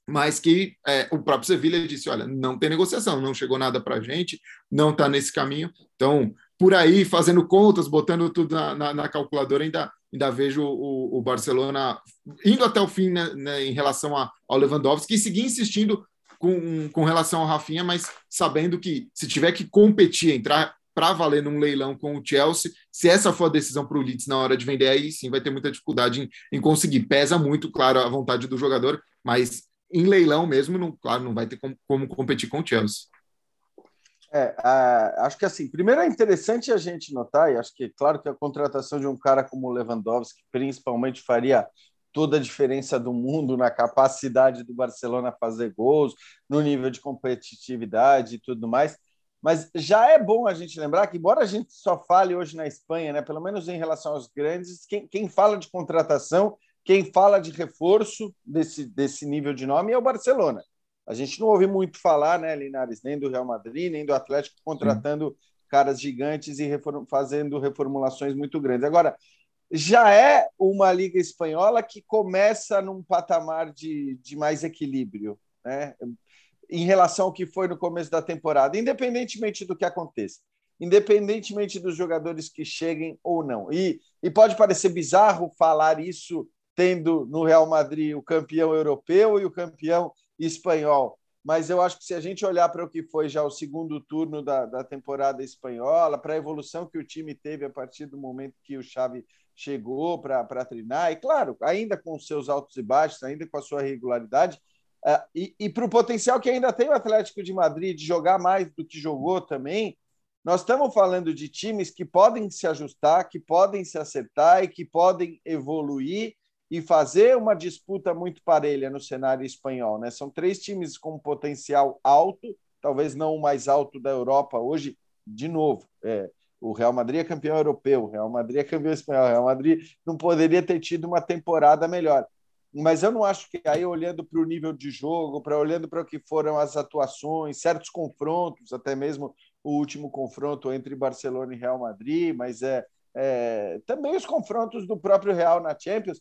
mas que é, o próprio Sevilha disse: olha, não tem negociação, não chegou nada para a gente, não está nesse caminho. Então, por aí, fazendo contas, botando tudo na, na, na calculadora, ainda, ainda vejo o, o, Barcelona indo até o fim né, né, em relação a, ao Lewandowski e seguir insistindo com, com relação ao Rafinha, mas sabendo que se tiver que competir, entrar para valer num leilão com o Chelsea, se essa for a decisão para o Leeds na hora de vender, aí sim vai ter muita dificuldade em, em conseguir. Pesa muito, claro, a vontade do jogador, mas em leilão mesmo, não, claro, não vai ter como, como competir com o Chelsea. É, acho que assim, primeiro é interessante a gente notar, e acho que claro que a contratação de um cara como o Lewandowski principalmente faria toda a diferença do mundo na capacidade do Barcelona fazer gols, no nível de competitividade e tudo mais. Mas já é bom a gente lembrar que, embora a gente só fale hoje na Espanha, né, pelo menos em relação aos grandes, quem, quem fala de contratação, quem fala de reforço desse, desse nível de nome é o Barcelona. A gente não ouve muito falar, né, Linares, nem do Real Madrid, nem do Atlético contratando Sim. caras gigantes e reform fazendo reformulações muito grandes. Agora, já é uma liga espanhola que começa num patamar de, de mais equilíbrio, né? Em relação ao que foi no começo da temporada, independentemente do que aconteça, independentemente dos jogadores que cheguem ou não. E, e pode parecer bizarro falar isso tendo no Real Madrid o campeão europeu e o campeão espanhol. Mas eu acho que se a gente olhar para o que foi já o segundo turno da, da temporada espanhola, para a evolução que o time teve a partir do momento que o Xavi chegou para treinar, e claro, ainda com os seus altos e baixos, ainda com a sua regularidade, uh, e, e para o potencial que ainda tem o Atlético de Madrid de jogar mais do que jogou também, Nós estamos falando de times que podem se ajustar, que podem se acertar e que podem evoluir e fazer uma disputa muito parelha no cenário espanhol. Né? São três times com potencial alto, talvez não o mais alto da Europa hoje, de novo. É, o Real Madrid é campeão europeu, o Real Madrid é campeão espanhol, o Real Madrid não poderia ter tido uma temporada melhor. Mas eu não acho que aí, olhando para o nível de jogo, para olhando para o que foram as atuações, certos confrontos, até mesmo o último confronto entre Barcelona e Real Madrid, mas é, é também os confrontos do próprio Real na Champions,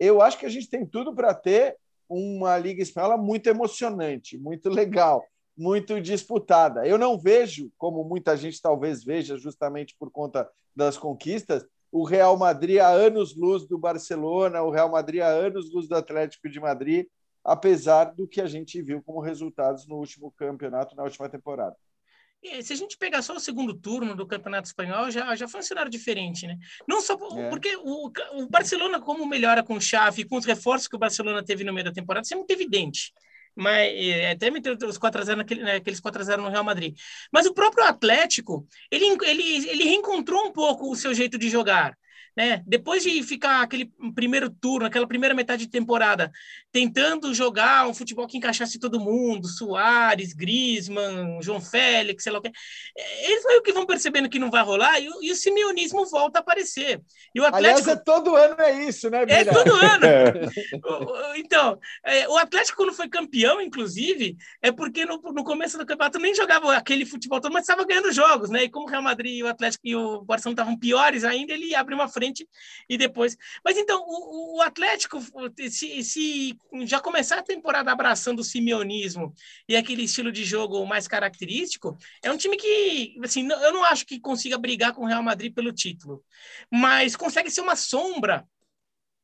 eu acho que a gente tem tudo para ter uma Liga Espanhola muito emocionante, muito legal, muito disputada. Eu não vejo, como muita gente talvez veja, justamente por conta das conquistas, o Real Madrid a anos-luz do Barcelona, o Real Madrid a anos-luz do Atlético de Madrid, apesar do que a gente viu como resultados no último campeonato, na última temporada. Se a gente pegar só o segundo turno do Campeonato Espanhol, já, já foi um cenário diferente, né? Não só é. porque o, o Barcelona, como melhora com chave, com os reforços que o Barcelona teve no meio da temporada, isso é muito evidente mas é, até meteu os 4x0 naquele, né, aqueles 4x0 no Real Madrid. Mas o próprio Atlético, ele, ele, ele reencontrou um pouco o seu jeito de jogar né? Depois de ficar aquele primeiro turno, aquela primeira metade de temporada, tentando jogar um futebol que encaixasse todo mundo, Soares, Griezmann, João Félix, sei lá o que, é, eles meio que vão percebendo que não vai rolar e, o, e o simeonismo volta a aparecer. E o Atlético... Aliás, é todo ano é isso, né, Bira? É todo ano. É. então, é, o Atlético, quando foi campeão, inclusive, é porque no, no começo do campeonato nem jogava aquele futebol todo, mas estava ganhando jogos, né? E como o Real Madrid e o Atlético e o Barcelona estavam piores ainda, ele abriu uma frente frente e depois. Mas então, o, o Atlético, se, se, já começar a temporada abraçando o simeonismo e aquele estilo de jogo mais característico, é um time que, assim, eu não acho que consiga brigar com o Real Madrid pelo título, mas consegue ser uma sombra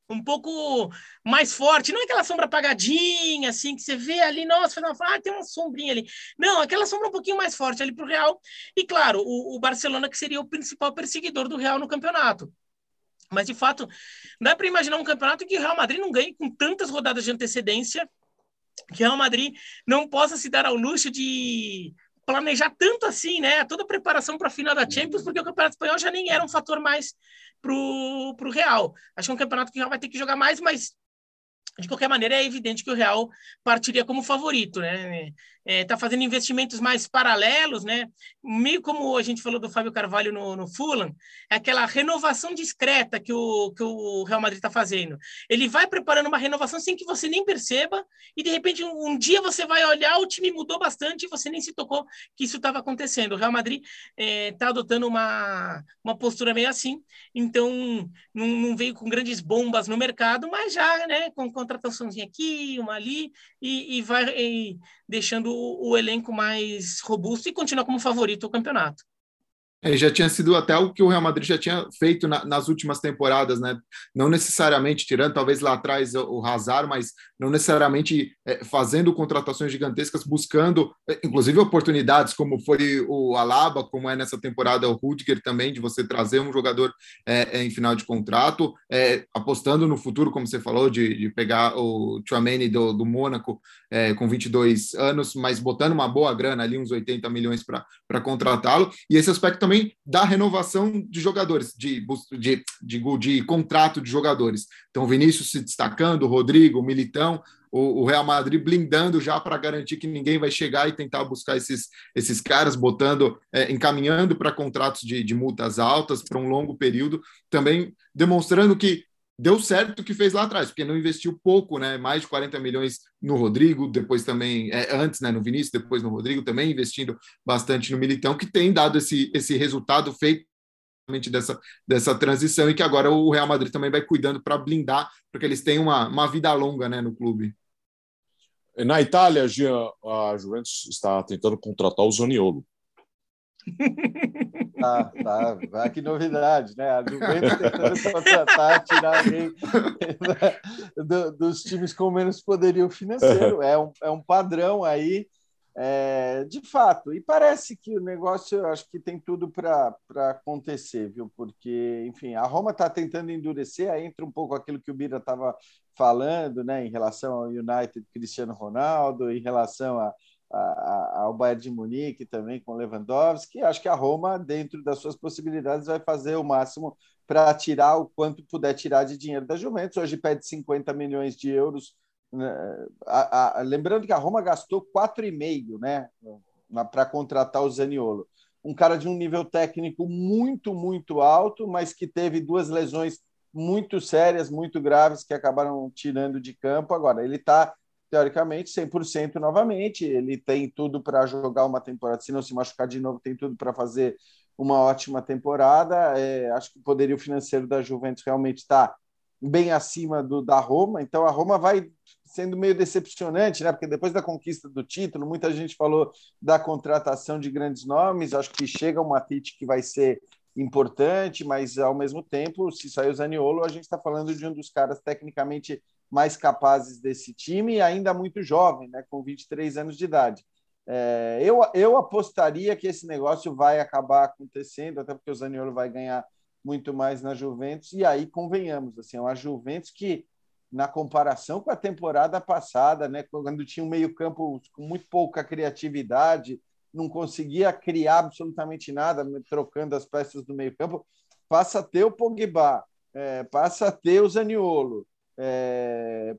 um pouco mais forte, não é aquela sombra apagadinha, assim, que você vê ali, nossa, ah, tem uma sombrinha ali. Não, aquela sombra um pouquinho mais forte ali para o Real. E, claro, o, o, Barcelona, que seria o principal perseguidor do Real no campeonato. Mas, de fato, dá para imaginar um campeonato que o Real Madrid não ganhe com tantas rodadas de antecedência, que o Real Madrid não possa se dar ao luxo de planejar tanto assim, né? Toda a preparação para a final da Champions, porque o Campeonato Espanhol já nem era um fator mais para o Real. Acho que é um campeonato que o Real vai ter que jogar mais, mas de qualquer maneira, é evidente que o Real partiria como favorito, né? Está é, tá fazendo investimentos mais paralelos, né? Meio como a gente falou do Fábio Carvalho no, no Fulham, é aquela renovação discreta que o, que o Real Madrid está fazendo. Ele vai preparando uma renovação sem que você nem perceba, e de repente um, um dia você vai olhar, o time mudou bastante e você nem se tocou que isso estava acontecendo. O Real Madrid está é, tá adotando uma, uma postura meio assim, então não, não, veio com grandes bombas no mercado, mas já, né, com contrataçãozinha aqui, uma ali, e, e vai e deixando o, o elenco mais robusto e continuar como favorito ao campeonato. É, já tinha sido até o que o Real Madrid já tinha feito na, nas últimas temporadas, né? Não necessariamente tirando, talvez lá atrás o, Hazard, mas não necessariamente é, fazendo contratações gigantescas, buscando, é, inclusive, oportunidades, como foi o Alaba, como é nessa temporada o Rudiger também, de você trazer um jogador é, é em final de contrato, apostando no futuro, como você falou, de, de pegar o Chouameni do, do Mônaco com 22 anos, mas botando uma boa grana ali, uns 80 milhões para contratá-lo, e esse aspecto também da renovação de jogadores, de, de, de, de contrato de jogadores. Então, Vinícius se destacando, Rodrigo, o Militão, o, o Real Madrid blindando já para garantir que ninguém vai chegar e tentar buscar esses, esses caras, botando, é, encaminhando para contratos de, de multas altas para um longo período, também demonstrando que deu certo o que fez lá atrás, porque não investiu pouco, né? Mais de 40 milhões no Rodrigo, depois também, é, antes, né? No Vinícius, depois no Rodrigo, também investindo bastante no Militão, que tem dado esse, esse resultado feito dessa, dessa transição e que agora o Real Madrid também vai cuidando para blindar, porque eles têm uma, uma vida longa né, no clube. Na Itália, Gia, a Juventus está tentando contratar o Zaniolo. Tá. Ah, que novidade, né? A Juventus tentando contratar, tirar alguém do, dos times com menos poderio financeiro. É um, é um padrão aí, é, de fato. E parece que o negócio, eu acho que tem tudo para acontecer, viu? Porque, enfim, a Roma está tentando endurecer, aí entra um pouco aquilo que o Bira estava falando, né? Em relação ao United Cristiano Ronaldo, em relação a ao Bayern de Munique também com Lewandowski. Acho que a Roma, dentro das suas possibilidades, vai fazer o máximo para tirar o quanto puder tirar de dinheiro da Juventus. Hoje pede 50 milhões de euros. Né? Lembrando que a Roma gastou 4,5 né, para contratar o Zaniolo. Um cara de um nível técnico muito, muito alto, mas que teve duas lesões muito sérias, muito graves, que acabaram tirando de campo. Agora, ele está teoricamente 100% novamente. Ele tem tudo para jogar uma temporada, se não se machucar de novo, tem tudo para fazer uma ótima temporada. É, acho que o poderio financeiro da Juventus realmente está bem acima do da Roma. Então a Roma vai sendo meio decepcionante, né? Porque depois da conquista do título, muita gente falou da contratação de grandes nomes. Acho que chega uma Matite que vai ser importante, mas ao mesmo tempo, se sair o Zaniolo, a gente está falando de um dos caras tecnicamente mais capazes desse time, ainda muito jovem, né, com 23 anos de idade. É, eu, eu apostaria que esse negócio vai acabar acontecendo, até porque o Zaniolo vai ganhar muito mais na Juventus, e aí convenhamos, assim, é uma Juventus que, na comparação com a temporada passada, né, quando tinha um meio-campo com muito pouca criatividade, não conseguia criar absolutamente nada, trocando as peças do meio-campo, passa a ter o Pogba, é, passa a ter o Zaniolo, é,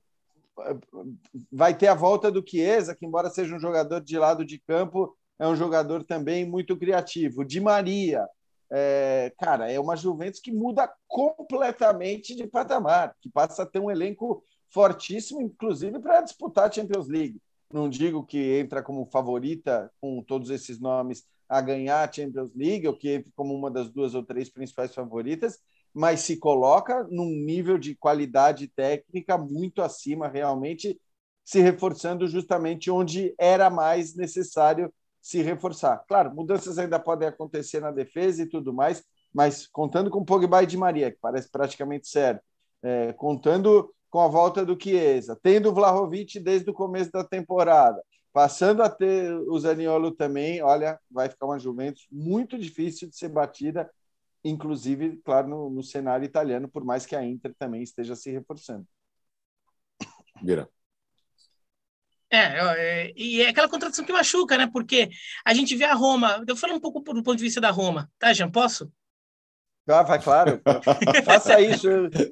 vai ter a volta do Chiesa, que embora seja um jogador de lado de campo, é um jogador também muito criativo. Di Maria, é, cara, é uma Juventus que muda completamente de patamar, que passa a ter um elenco fortíssimo, inclusive para disputar a Champions League. Não digo que entra como favorita com todos esses nomes a ganhar a Champions League, ou que entre como uma das duas ou três principais favoritas, mas se coloca num nível de qualidade técnica muito acima, realmente se reforçando justamente onde era mais necessário se reforçar. Claro, mudanças ainda podem acontecer na defesa e tudo mais, mas contando com Pogba e Di Maria, que parece praticamente certo, é, contando com a volta do Chiesa, tendo o Vlahovic desde o começo da temporada, passando a ter o Zaniolo também, olha, vai ficar uma Juventus muito difícil de ser batida inclusive, claro, no, no, cenário italiano, por mais que a Inter também esteja se reforçando. Vira. É, é, e é aquela contratação que machuca, né? Porque a gente vê a Roma. Eu falo um pouco do ponto de vista da Roma, tá, Jean? Posso? Ah, vai, claro. Faça isso.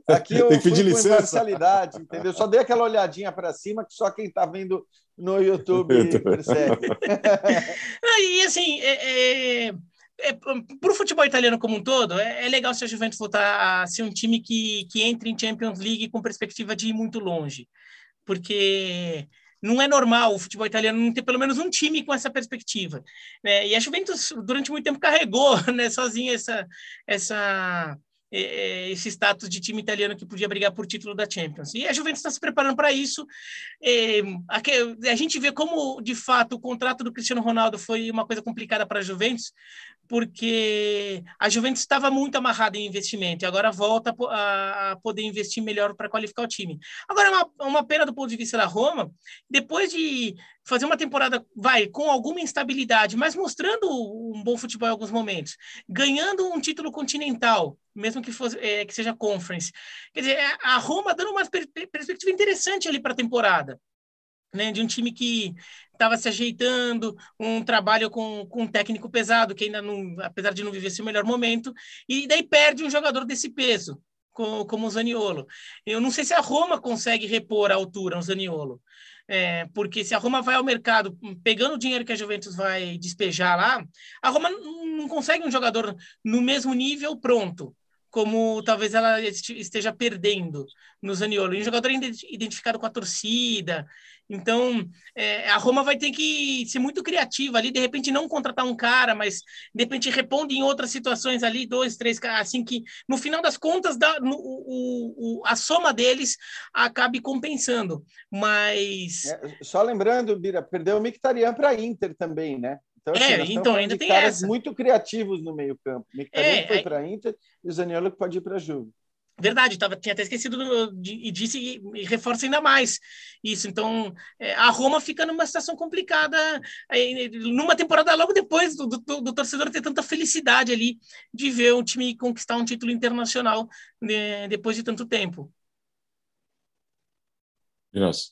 Aqui eu Tem que pedir licença. entendeu? Só dei aquela olhadinha para cima que só quem está vendo no YouTube percebe. e assim, é, é é, para o futebol italiano como um todo, é, é, legal se a Juventus voltar a ser um time que, que entre em Champions League com perspectiva de ir muito longe, porque não é normal o futebol italiano não ter pelo menos um time com essa perspectiva. Né? E a Juventus, durante muito tempo, carregou né, sozinha essa, essa, é, é, esse status de time italiano que podia brigar por título da Champions. E a Juventus está se preparando para isso. É, a gente vê como, de fato, o contrato do Cristiano Ronaldo foi uma coisa complicada para a Juventus, porque a Juventus estava muito amarrada em investimento e agora volta a poder investir melhor para qualificar o time. Agora, uma, uma pena do ponto de vista da Roma, depois de fazer uma temporada, vai, com alguma instabilidade, mas mostrando um bom futebol em alguns momentos, ganhando um título continental, mesmo que, fosse, é, que seja conference. Quer dizer, a Roma dando uma per perspectiva interessante ali para a temporada. Né, de um time que estava se ajeitando, um trabalho com, com um técnico pesado, que ainda não, apesar de não viver seu melhor momento, e daí perde um jogador desse peso, como, como o Zaniolo. Eu não sei se a Roma consegue repor a altura um Zaniolo. É, porque se a Roma vai ao mercado pegando o dinheiro que a Juventus vai despejar lá, a Roma não consegue um jogador no mesmo nível pronto, como talvez ela esteja perdendo no Zaniolo. Um jogador identificado com a torcida, então, é, a Roma vai ter que ser muito criativa ali, de repente não contratar um cara, mas de repente responde em outras situações ali, dois, três caras, assim que no final das contas dá, no, o, o, a soma deles acabe compensando. Mas. É, só lembrando, Bira, perdeu o Mictarian para a Inter também, né? Então, assim, é, então ainda tem caras essa. muito criativos no meio-campo. Mictarian é, foi para a Inter e o Zaniolo pode ir para a Juve. Verdade, tava, tinha até esquecido de, e disse e, e, reforça ainda mais isso. Então, é, a Roma fica numa situação complicada, numa temporada logo depois do, do, do, torcedor ter tanta felicidade ali de ver o time conquistar um título internacional né, depois de tanto tempo. Nossa.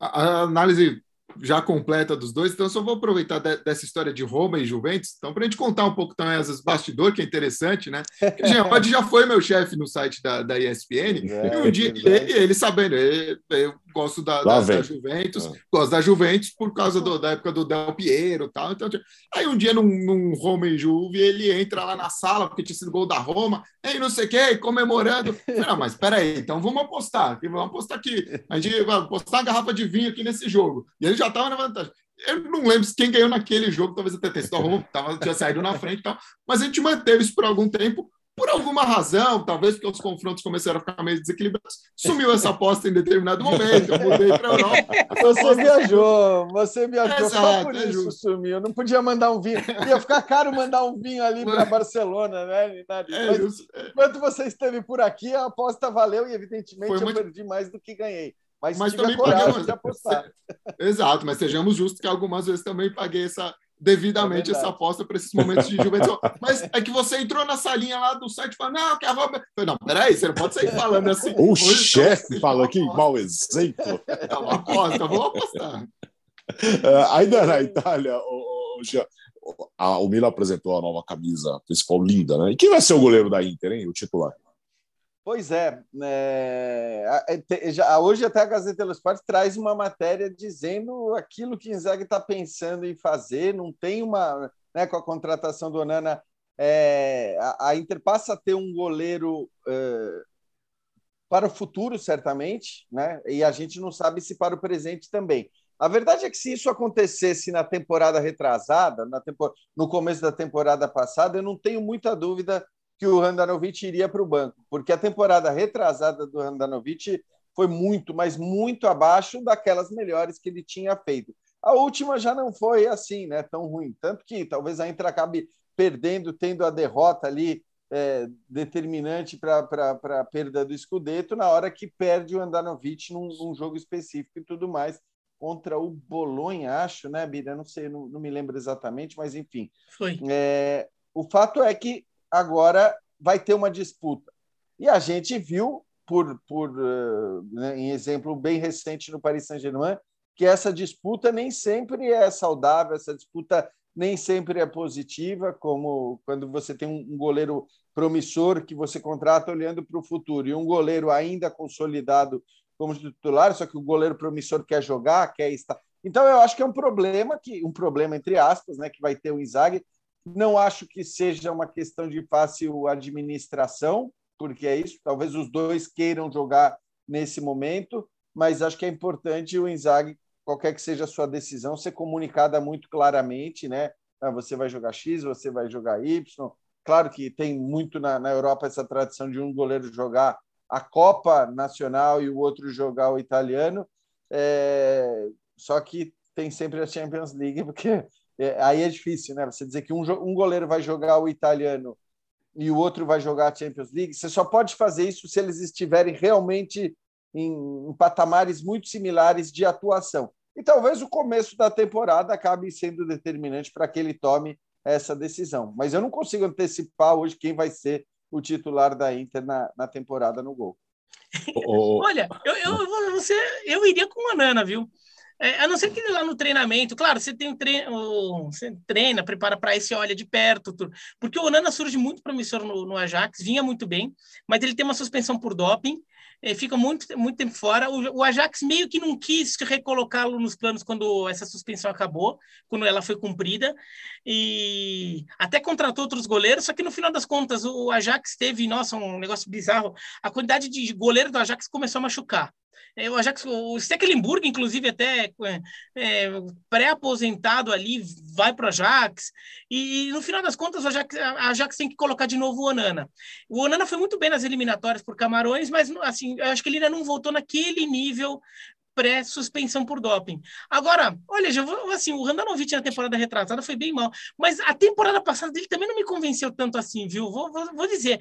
A, a análise já completa dos dois, então só vou aproveitar de, dessa história de Roma e Juventus, então para a gente contar um pouco também as bastidores, que é interessante, né? O Jean já foi meu chefe no site da, da ESPN, é, e um dia ele, ele, sabendo, ele, eu gosto da, da, da Juventus, ah. gosto da Juventus por causa do, da época do Del Piero e tal. Então, aí um dia num, num Roma e Juve, ele entra lá na sala, porque tinha sido gol da Roma, e não sei o quê, comemorando. Não, mas peraí, então vamos apostar, vamos apostar aqui. A gente vai apostar a garrafa de vinho aqui nesse jogo. E ele já estava na vantagem. Eu não lembro quem ganhou naquele jogo, talvez até tenha sido a Roma, tava, tinha saído na frente e tal, mas a gente manteve isso por algum tempo por alguma razão, talvez porque os confrontos começaram a ficar meio desequilibrados, sumiu essa aposta em determinado momento. Eu mudei para a Europa. Você viajou, você viajou, Exato, só por é isso justo. sumiu. Não podia mandar um vinho. Ia ficar caro mandar um vinho ali para Barcelona, né? É Mas, é. enquanto você esteve por aqui, a aposta valeu e, evidentemente, eu perdi mais do que ganhei. Mas, mas também coragem de apostar. Exato, mas sejamos justos que algumas vezes também paguei essa, devidamente é essa aposta para esses momentos de juventude. Mas é que você entrou na salinha lá do site e falou, não, que a Robin... Não, peraí, você não pode sair falando assim. O chefe então, falou que mau exemplo. É uma aposta, vamos apostar. Uh, ainda na Itália, o, o, a, o Milan apresentou a nova camisa principal linda, né? E quem vai ser o goleiro da Inter, hein? O titular? Pois é, é, é já, hoje até a Gazeta dos Esporte traz uma matéria dizendo aquilo que Inzaghi está pensando em fazer, não tem uma, né, com a contratação do Onana, é, a, a, Inter passa a ter um goleiro é, para o futuro, certamente, né, e a gente não sabe se para o presente também. A verdade é que se isso acontecesse na temporada retrasada, na tempor no começo da temporada passada, eu não tenho muita dúvida que o Handanovic iria para o banco, porque a temporada retrasada do Handanovic foi muito, mas muito abaixo daquelas melhores que ele tinha feito. A última já não foi assim, né, tão ruim, tanto que talvez a Inter acabe perdendo, tendo a derrota ali é, determinante para a perda do Scudetto na hora que perde o Andanovic num, num, jogo específico e tudo mais contra o Bolonha, acho, né, Bira? Não sei, não, não me lembro exatamente, mas enfim. Foi. É, o fato é que agora vai ter uma disputa. E a gente viu, por, por uh, né, em exemplo bem recente no Paris Saint-Germain, que essa disputa nem sempre é saudável, essa disputa nem sempre é positiva, como quando você tem um goleiro promissor que você contrata olhando para o futuro e um goleiro ainda consolidado como titular, só que o goleiro promissor quer jogar, quer estar. Então eu acho que é um problema que um problema entre aspas, né, que vai ter o Inzaghi, não acho que seja uma questão de fácil administração, porque é isso. Talvez os dois queiram jogar nesse momento, mas acho que é importante o Inzaghi, qualquer que seja a sua decisão, ser comunicada muito claramente, né? Ah, você vai jogar X, você vai jogar Y. Claro que tem muito na, na Europa essa tradição de um goleiro jogar a Copa Nacional e o outro jogar o italiano. É... Só que tem sempre a Champions League, porque é, aí é difícil, né? Você dizer que um, um goleiro vai jogar o italiano e o outro vai jogar a Champions League, você só pode fazer isso se eles estiverem realmente em, em patamares muito similares de atuação. E talvez o começo da temporada acabe sendo determinante para que ele tome essa decisão. Mas eu não consigo antecipar hoje quem vai ser o titular da Inter na, na temporada no gol. Olha, eu, eu, você, eu iria com o Anana, viu? É, a não ser que lá no treinamento, claro, você tem treino, você treina, prepara para isso, olha de perto, tudo. porque o Onana surge muito promissor no, no, Ajax, vinha muito bem, mas ele tem uma suspensão por doping, é, fica muito, muito tempo fora. O, o Ajax meio que não quis recolocá-lo nos planos quando essa suspensão acabou, quando ela foi cumprida, e até contratou outros goleiros, só que no final das contas o Ajax teve, nossa, um negócio bizarro, a quantidade de goleiro do Ajax começou a machucar. O Ajax, o Stecklenburg, inclusive, até é, é pré-aposentado ali, vai para o Ajax. E, no final das contas, o Ajax, a Ajax tem que colocar de novo o Onana. O Onana foi muito bem nas eliminatórias por Camarões, mas assim, eu acho que ele ainda não voltou naquele nível pré-suspensão por doping. Agora, olha, já vou, assim, o Randanovic na temporada retrasada foi bem mal, mas a temporada passada dele também não me convenceu tanto assim, viu? Vou, vou, vou dizer.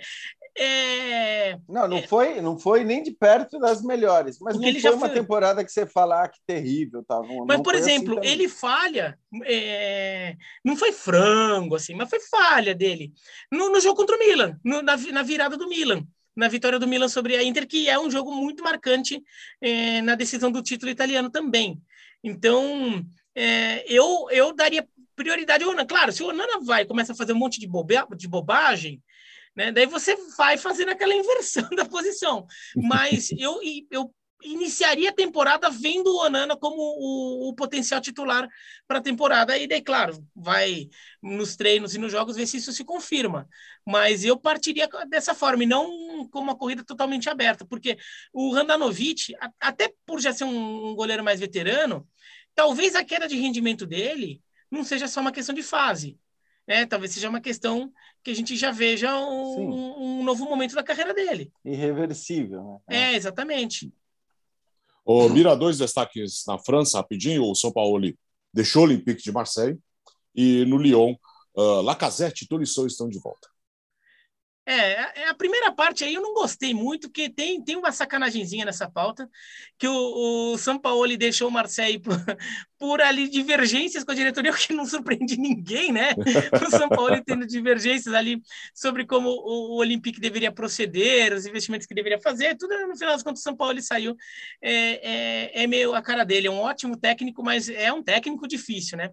É... Não, não, é... foi, não foi nem de perto das melhores, mas Porque não foi uma foi... temporada que você falar ah, que terrível. Tá? Não, mas, por assim exemplo, assim ele falha, é... não foi frango, assim, mas foi falha dele no, no jogo contra o Milan, no, na, na virada do Milan na vitória do Milan sobre a Inter, que é um jogo muito marcante eh, na decisão do título italiano também. Então, é, eu, eu daria prioridade ao Onana. Claro, se o Onana vai e começa a fazer um monte de, bobe, de bobagem, né, daí você vai fazendo aquela inversão da posição. Mas eu, eu iniciaria a temporada vendo o Onana como o, o potencial titular para a temporada. E daí, claro, vai nos treinos e nos jogos ver se isso se confirma. Mas eu partiria dessa forma, e não com uma corrida totalmente aberta, porque o Randanovic, até por já ser um, um goleiro mais veterano, talvez a queda de rendimento dele não seja só uma questão de fase. Né? Talvez seja uma questão que a gente já veja um, um novo momento da carreira dele. Irreversível. Né? É, exatamente. O Mira, dois destaques na França, rapidinho. O São Paulo deixou o Olympique de Marseille e no Lyon, uh, Lacazette e Tolisso estão de volta. É, é, a primeira parte aí eu não gostei muito, porque tem, tem uma sacanagemzinha nessa pauta, que o, o São Paulo deixou o Marseille por, ali divergências com a diretoria, o que não surpreende ninguém, né? O São Paulo tendo divergências ali sobre como o, Olympique deveria proceder, os investimentos que deveria fazer, tudo no final das contas o São Paulo saiu. É, é, é meio a cara dele, é um ótimo técnico, mas é um técnico difícil, né?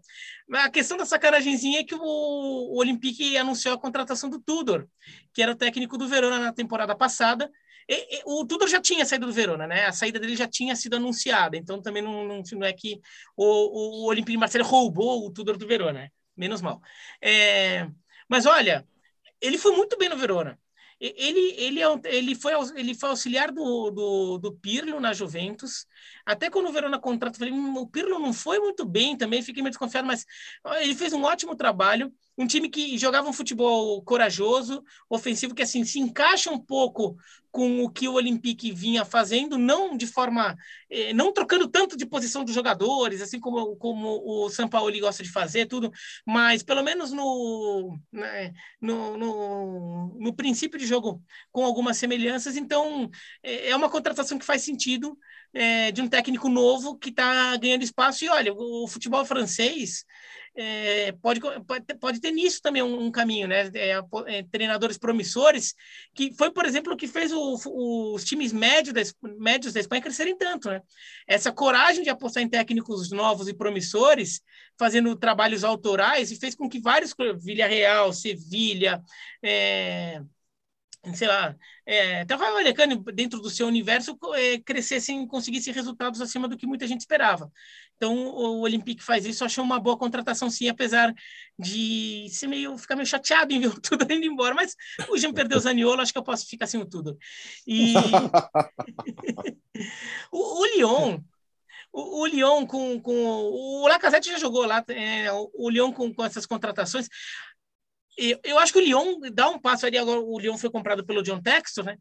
A questão da sacanagemzinha é que o, o Olympique anunciou a contratação do Tudor, que era o técnico do Verona na temporada passada. E, e, o Tudor já tinha saído do Verona, né? A saída dele já tinha sido anunciada, então também não, não, não é que o, o, Olympique de Marseille roubou o Tudor do Verona, né? Menos mal. É, mas olha, ele foi muito bem no Verona. Ele, ele, é, ele, foi, ele foi auxiliar do, do, do Pirlo na Juventus. Até quando o Verona contrata, falei, hum, o Pirlo não foi muito bem também, fiquei meio desconfiado, mas ele fez um ótimo trabalho. Um time que jogava um futebol corajoso, ofensivo, que assim se encaixa um pouco com o que o Olympique vinha fazendo, não de forma, eh, não trocando tanto de posição dos jogadores, assim como, como o São Paulo gosta de fazer, tudo, mas pelo menos no, né, no, no, no, princípio de jogo com algumas semelhanças, então é, é uma contratação que faz sentido é, de um técnico novo que está ganhando espaço, e olha, o futebol francês é, pode, pode, ter nisso também um, um caminho, né? É, é, treinadores promissores, que foi, por exemplo, o que fez o, o, os times médios da, médios da Espanha crescerem tanto, né? Essa coragem de apostar em técnicos novos e promissores, fazendo trabalhos autorais, e fez com que vários, Villarreal, Sevilha, é, sei lá, é, até o Raio Vallecano, dentro do seu universo, é, crescessem, conseguissem resultados acima do que muita gente esperava. Então, o Olympique faz isso, achou uma boa contratação, sim, apesar de ser meio, ficar meio chateado em ver o Tudor indo embora, mas o Jean perdeu o Zaniolo, acho que eu posso ficar sem o Tudor. E o, o Lyon, o, o Lyon com, com o Lacazette já jogou lá, é, o, o Lyon com, com essas contratações eu, acho que o Lyon dá um passo ali, agora o Lyon foi comprado pelo John Texton, né?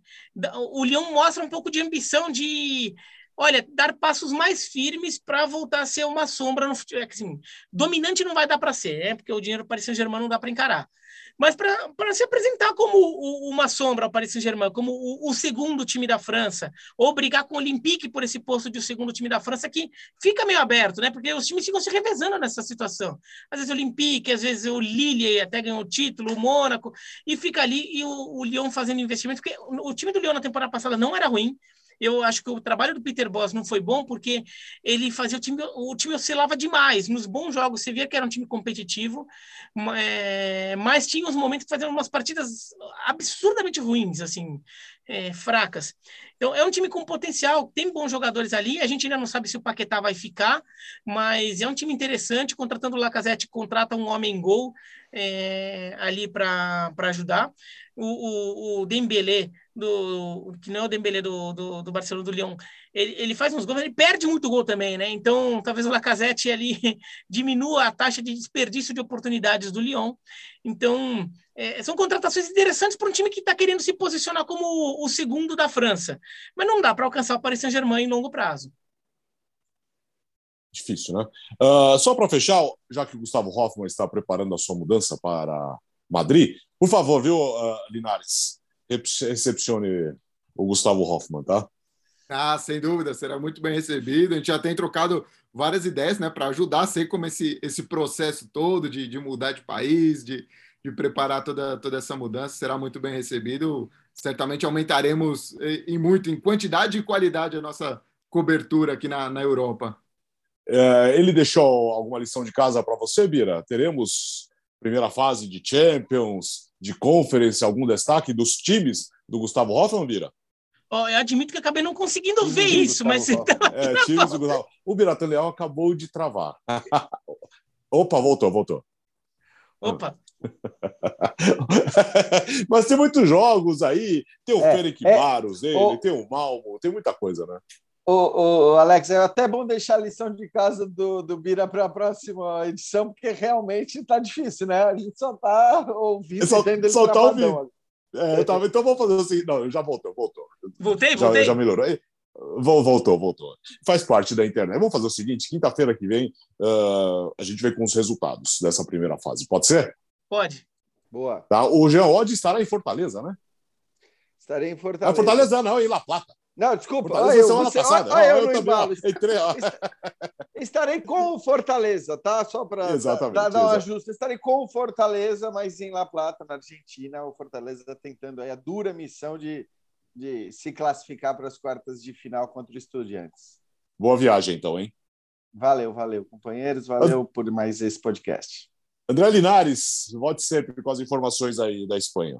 O Lyon mostra um pouco de ambição de, olha, dar passos mais firmes para voltar a ser uma sombra no futebol. É assim, dominante não vai dar para ser, é porque o dinheiro Paris Saint-Germain não dá para encarar mas para se apresentar como o, uma sombra ao Paris Saint-Germain, como o, o, segundo time da França, ou brigar com o Olympique por esse posto de segundo time da França, que fica meio aberto, né? Porque os times ficam se revezando nessa situação. Às vezes o Olympique, às vezes o Lille até ganhou o título, o Mônaco, e fica ali e o, o Lyon fazendo investimento, porque o, o time do Lyon na temporada passada não era ruim, eu acho que o trabalho do Peter Boss não foi bom porque ele fazia o time, o time oscilava demais. Nos bons jogos você via que era um time competitivo, é, mas tinha os momentos que faziam umas partidas absurdamente ruins, assim, é, fracas. Então é um time com potencial, tem bons jogadores ali. A gente ainda não sabe se o Paquetá vai ficar, mas é um time interessante. Contratando o Lacazette, contrata um homem gol é, ali para ajudar. O, o, o Dembélé do que não é o Dembélé do, do, do Barcelona do Lyon, ele, ele faz uns gols, ele perde muito gol também, né? Então, talvez o Lacazette ali diminua a taxa de desperdício de oportunidades do Lyon. Então, é, são contratações interessantes para um time que está querendo se posicionar como o, o, segundo da França, mas não dá para alcançar o Paris Saint-Germain em longo prazo. Difícil, né? Uh, só para fechar, já que o Gustavo Hoffmann está preparando a sua mudança para Madrid, por favor, viu, uh, Linares? recepcione o Gustavo Hoffmann, tá? Ah, sem dúvida, será muito bem recebido. A gente já tem trocado várias ideias né, para ajudar a ser como esse, esse processo todo de, de mudar de país, de, de preparar toda, toda essa mudança. Será muito bem recebido. Certamente aumentaremos em muito, em quantidade e qualidade, a nossa cobertura aqui na, na Europa. É, ele deixou alguma lição de casa para você, Bira? Teremos primeira fase de Champions, de Conference, algum destaque dos times do Gustavo Hoffmann, Bira? Oh, eu admito que acabei não conseguindo ver isso, mas então. É, times do Gustavo. O Biratan Leal acabou de travar. Opa, voltou, voltou. Opa! Mas tem muitos jogos aí. Tem o é, Ferenc é, Barros dele, o... tem o Malmo, tem muita coisa, né? O, o, Alex, é até bom deixar a lição de casa do, do Bira para a próxima edição, porque realmente está difícil, né? A gente só está ouvindo só, só tá ouvindo. É, tava, então vamos fazer assim. Não, já voltou, voltou. Voltei, voltei. Já, já melhorou. Voltou, voltou. Faz parte da internet. Vamos fazer o seguinte: quinta-feira que vem uh, a gente vem com os resultados dessa primeira fase. Pode ser? Pode. Boa. Tá? O Jean Odd estará em Fortaleza, né? Estarei em Fortaleza. Ah, Fortaleza não, em La Plata. Não, desculpa. Fortaleza eu, semana você, passada. Ah, eu, eu, entrei, ó. Estarei com o Fortaleza, tá? Só para dar um ajuste. Estarei com o Fortaleza, mas em La Plata, na Argentina. O Fortaleza está tentando aí a dura missão de, de se classificar para as quartas de final contra o Estudiantes. Boa viagem, então, hein? Valeu, valeu, companheiros. Valeu por mais esse podcast. André Linares, volte sempre com as informações aí da Espanha.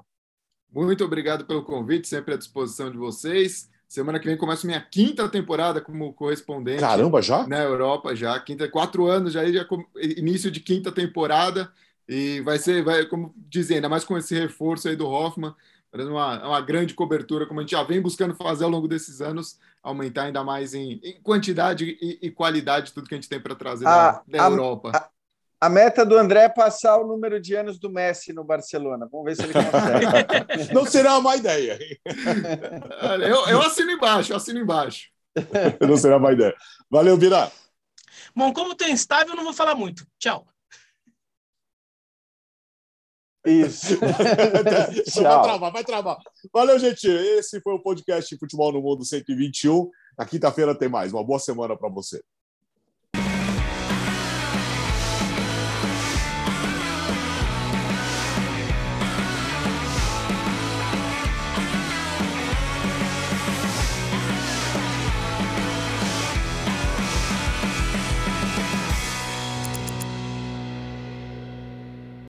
Muito obrigado pelo convite, sempre à disposição de vocês. Semana que vem começa minha quinta temporada como correspondente. Caramba, já? Na Europa, já. Quinta, quatro anos, já, já início de quinta temporada. E vai ser, vai, como dizendo, ainda mais com esse reforço aí do Hoffman, uma, uma grande cobertura, como a gente já vem buscando fazer ao longo desses anos, aumentar ainda mais em, em quantidade e, e, qualidade tudo que a gente tem para trazer a, da, da a, Europa. A, a meta do André é passar o número de anos do Messi no Barcelona. Vamos ver se ele consegue. Não será uma ideia. eu, eu assino embaixo, eu assino embaixo. Não será uma ideia. Valeu, Vira. Bom, como tem instável, eu não vou falar muito. Tchau. Isso. vai travar, vai travar. Valeu, gente. Esse foi o podcast Futebol no Mundo 121. Na quinta-feira tem mais. Uma boa semana para você.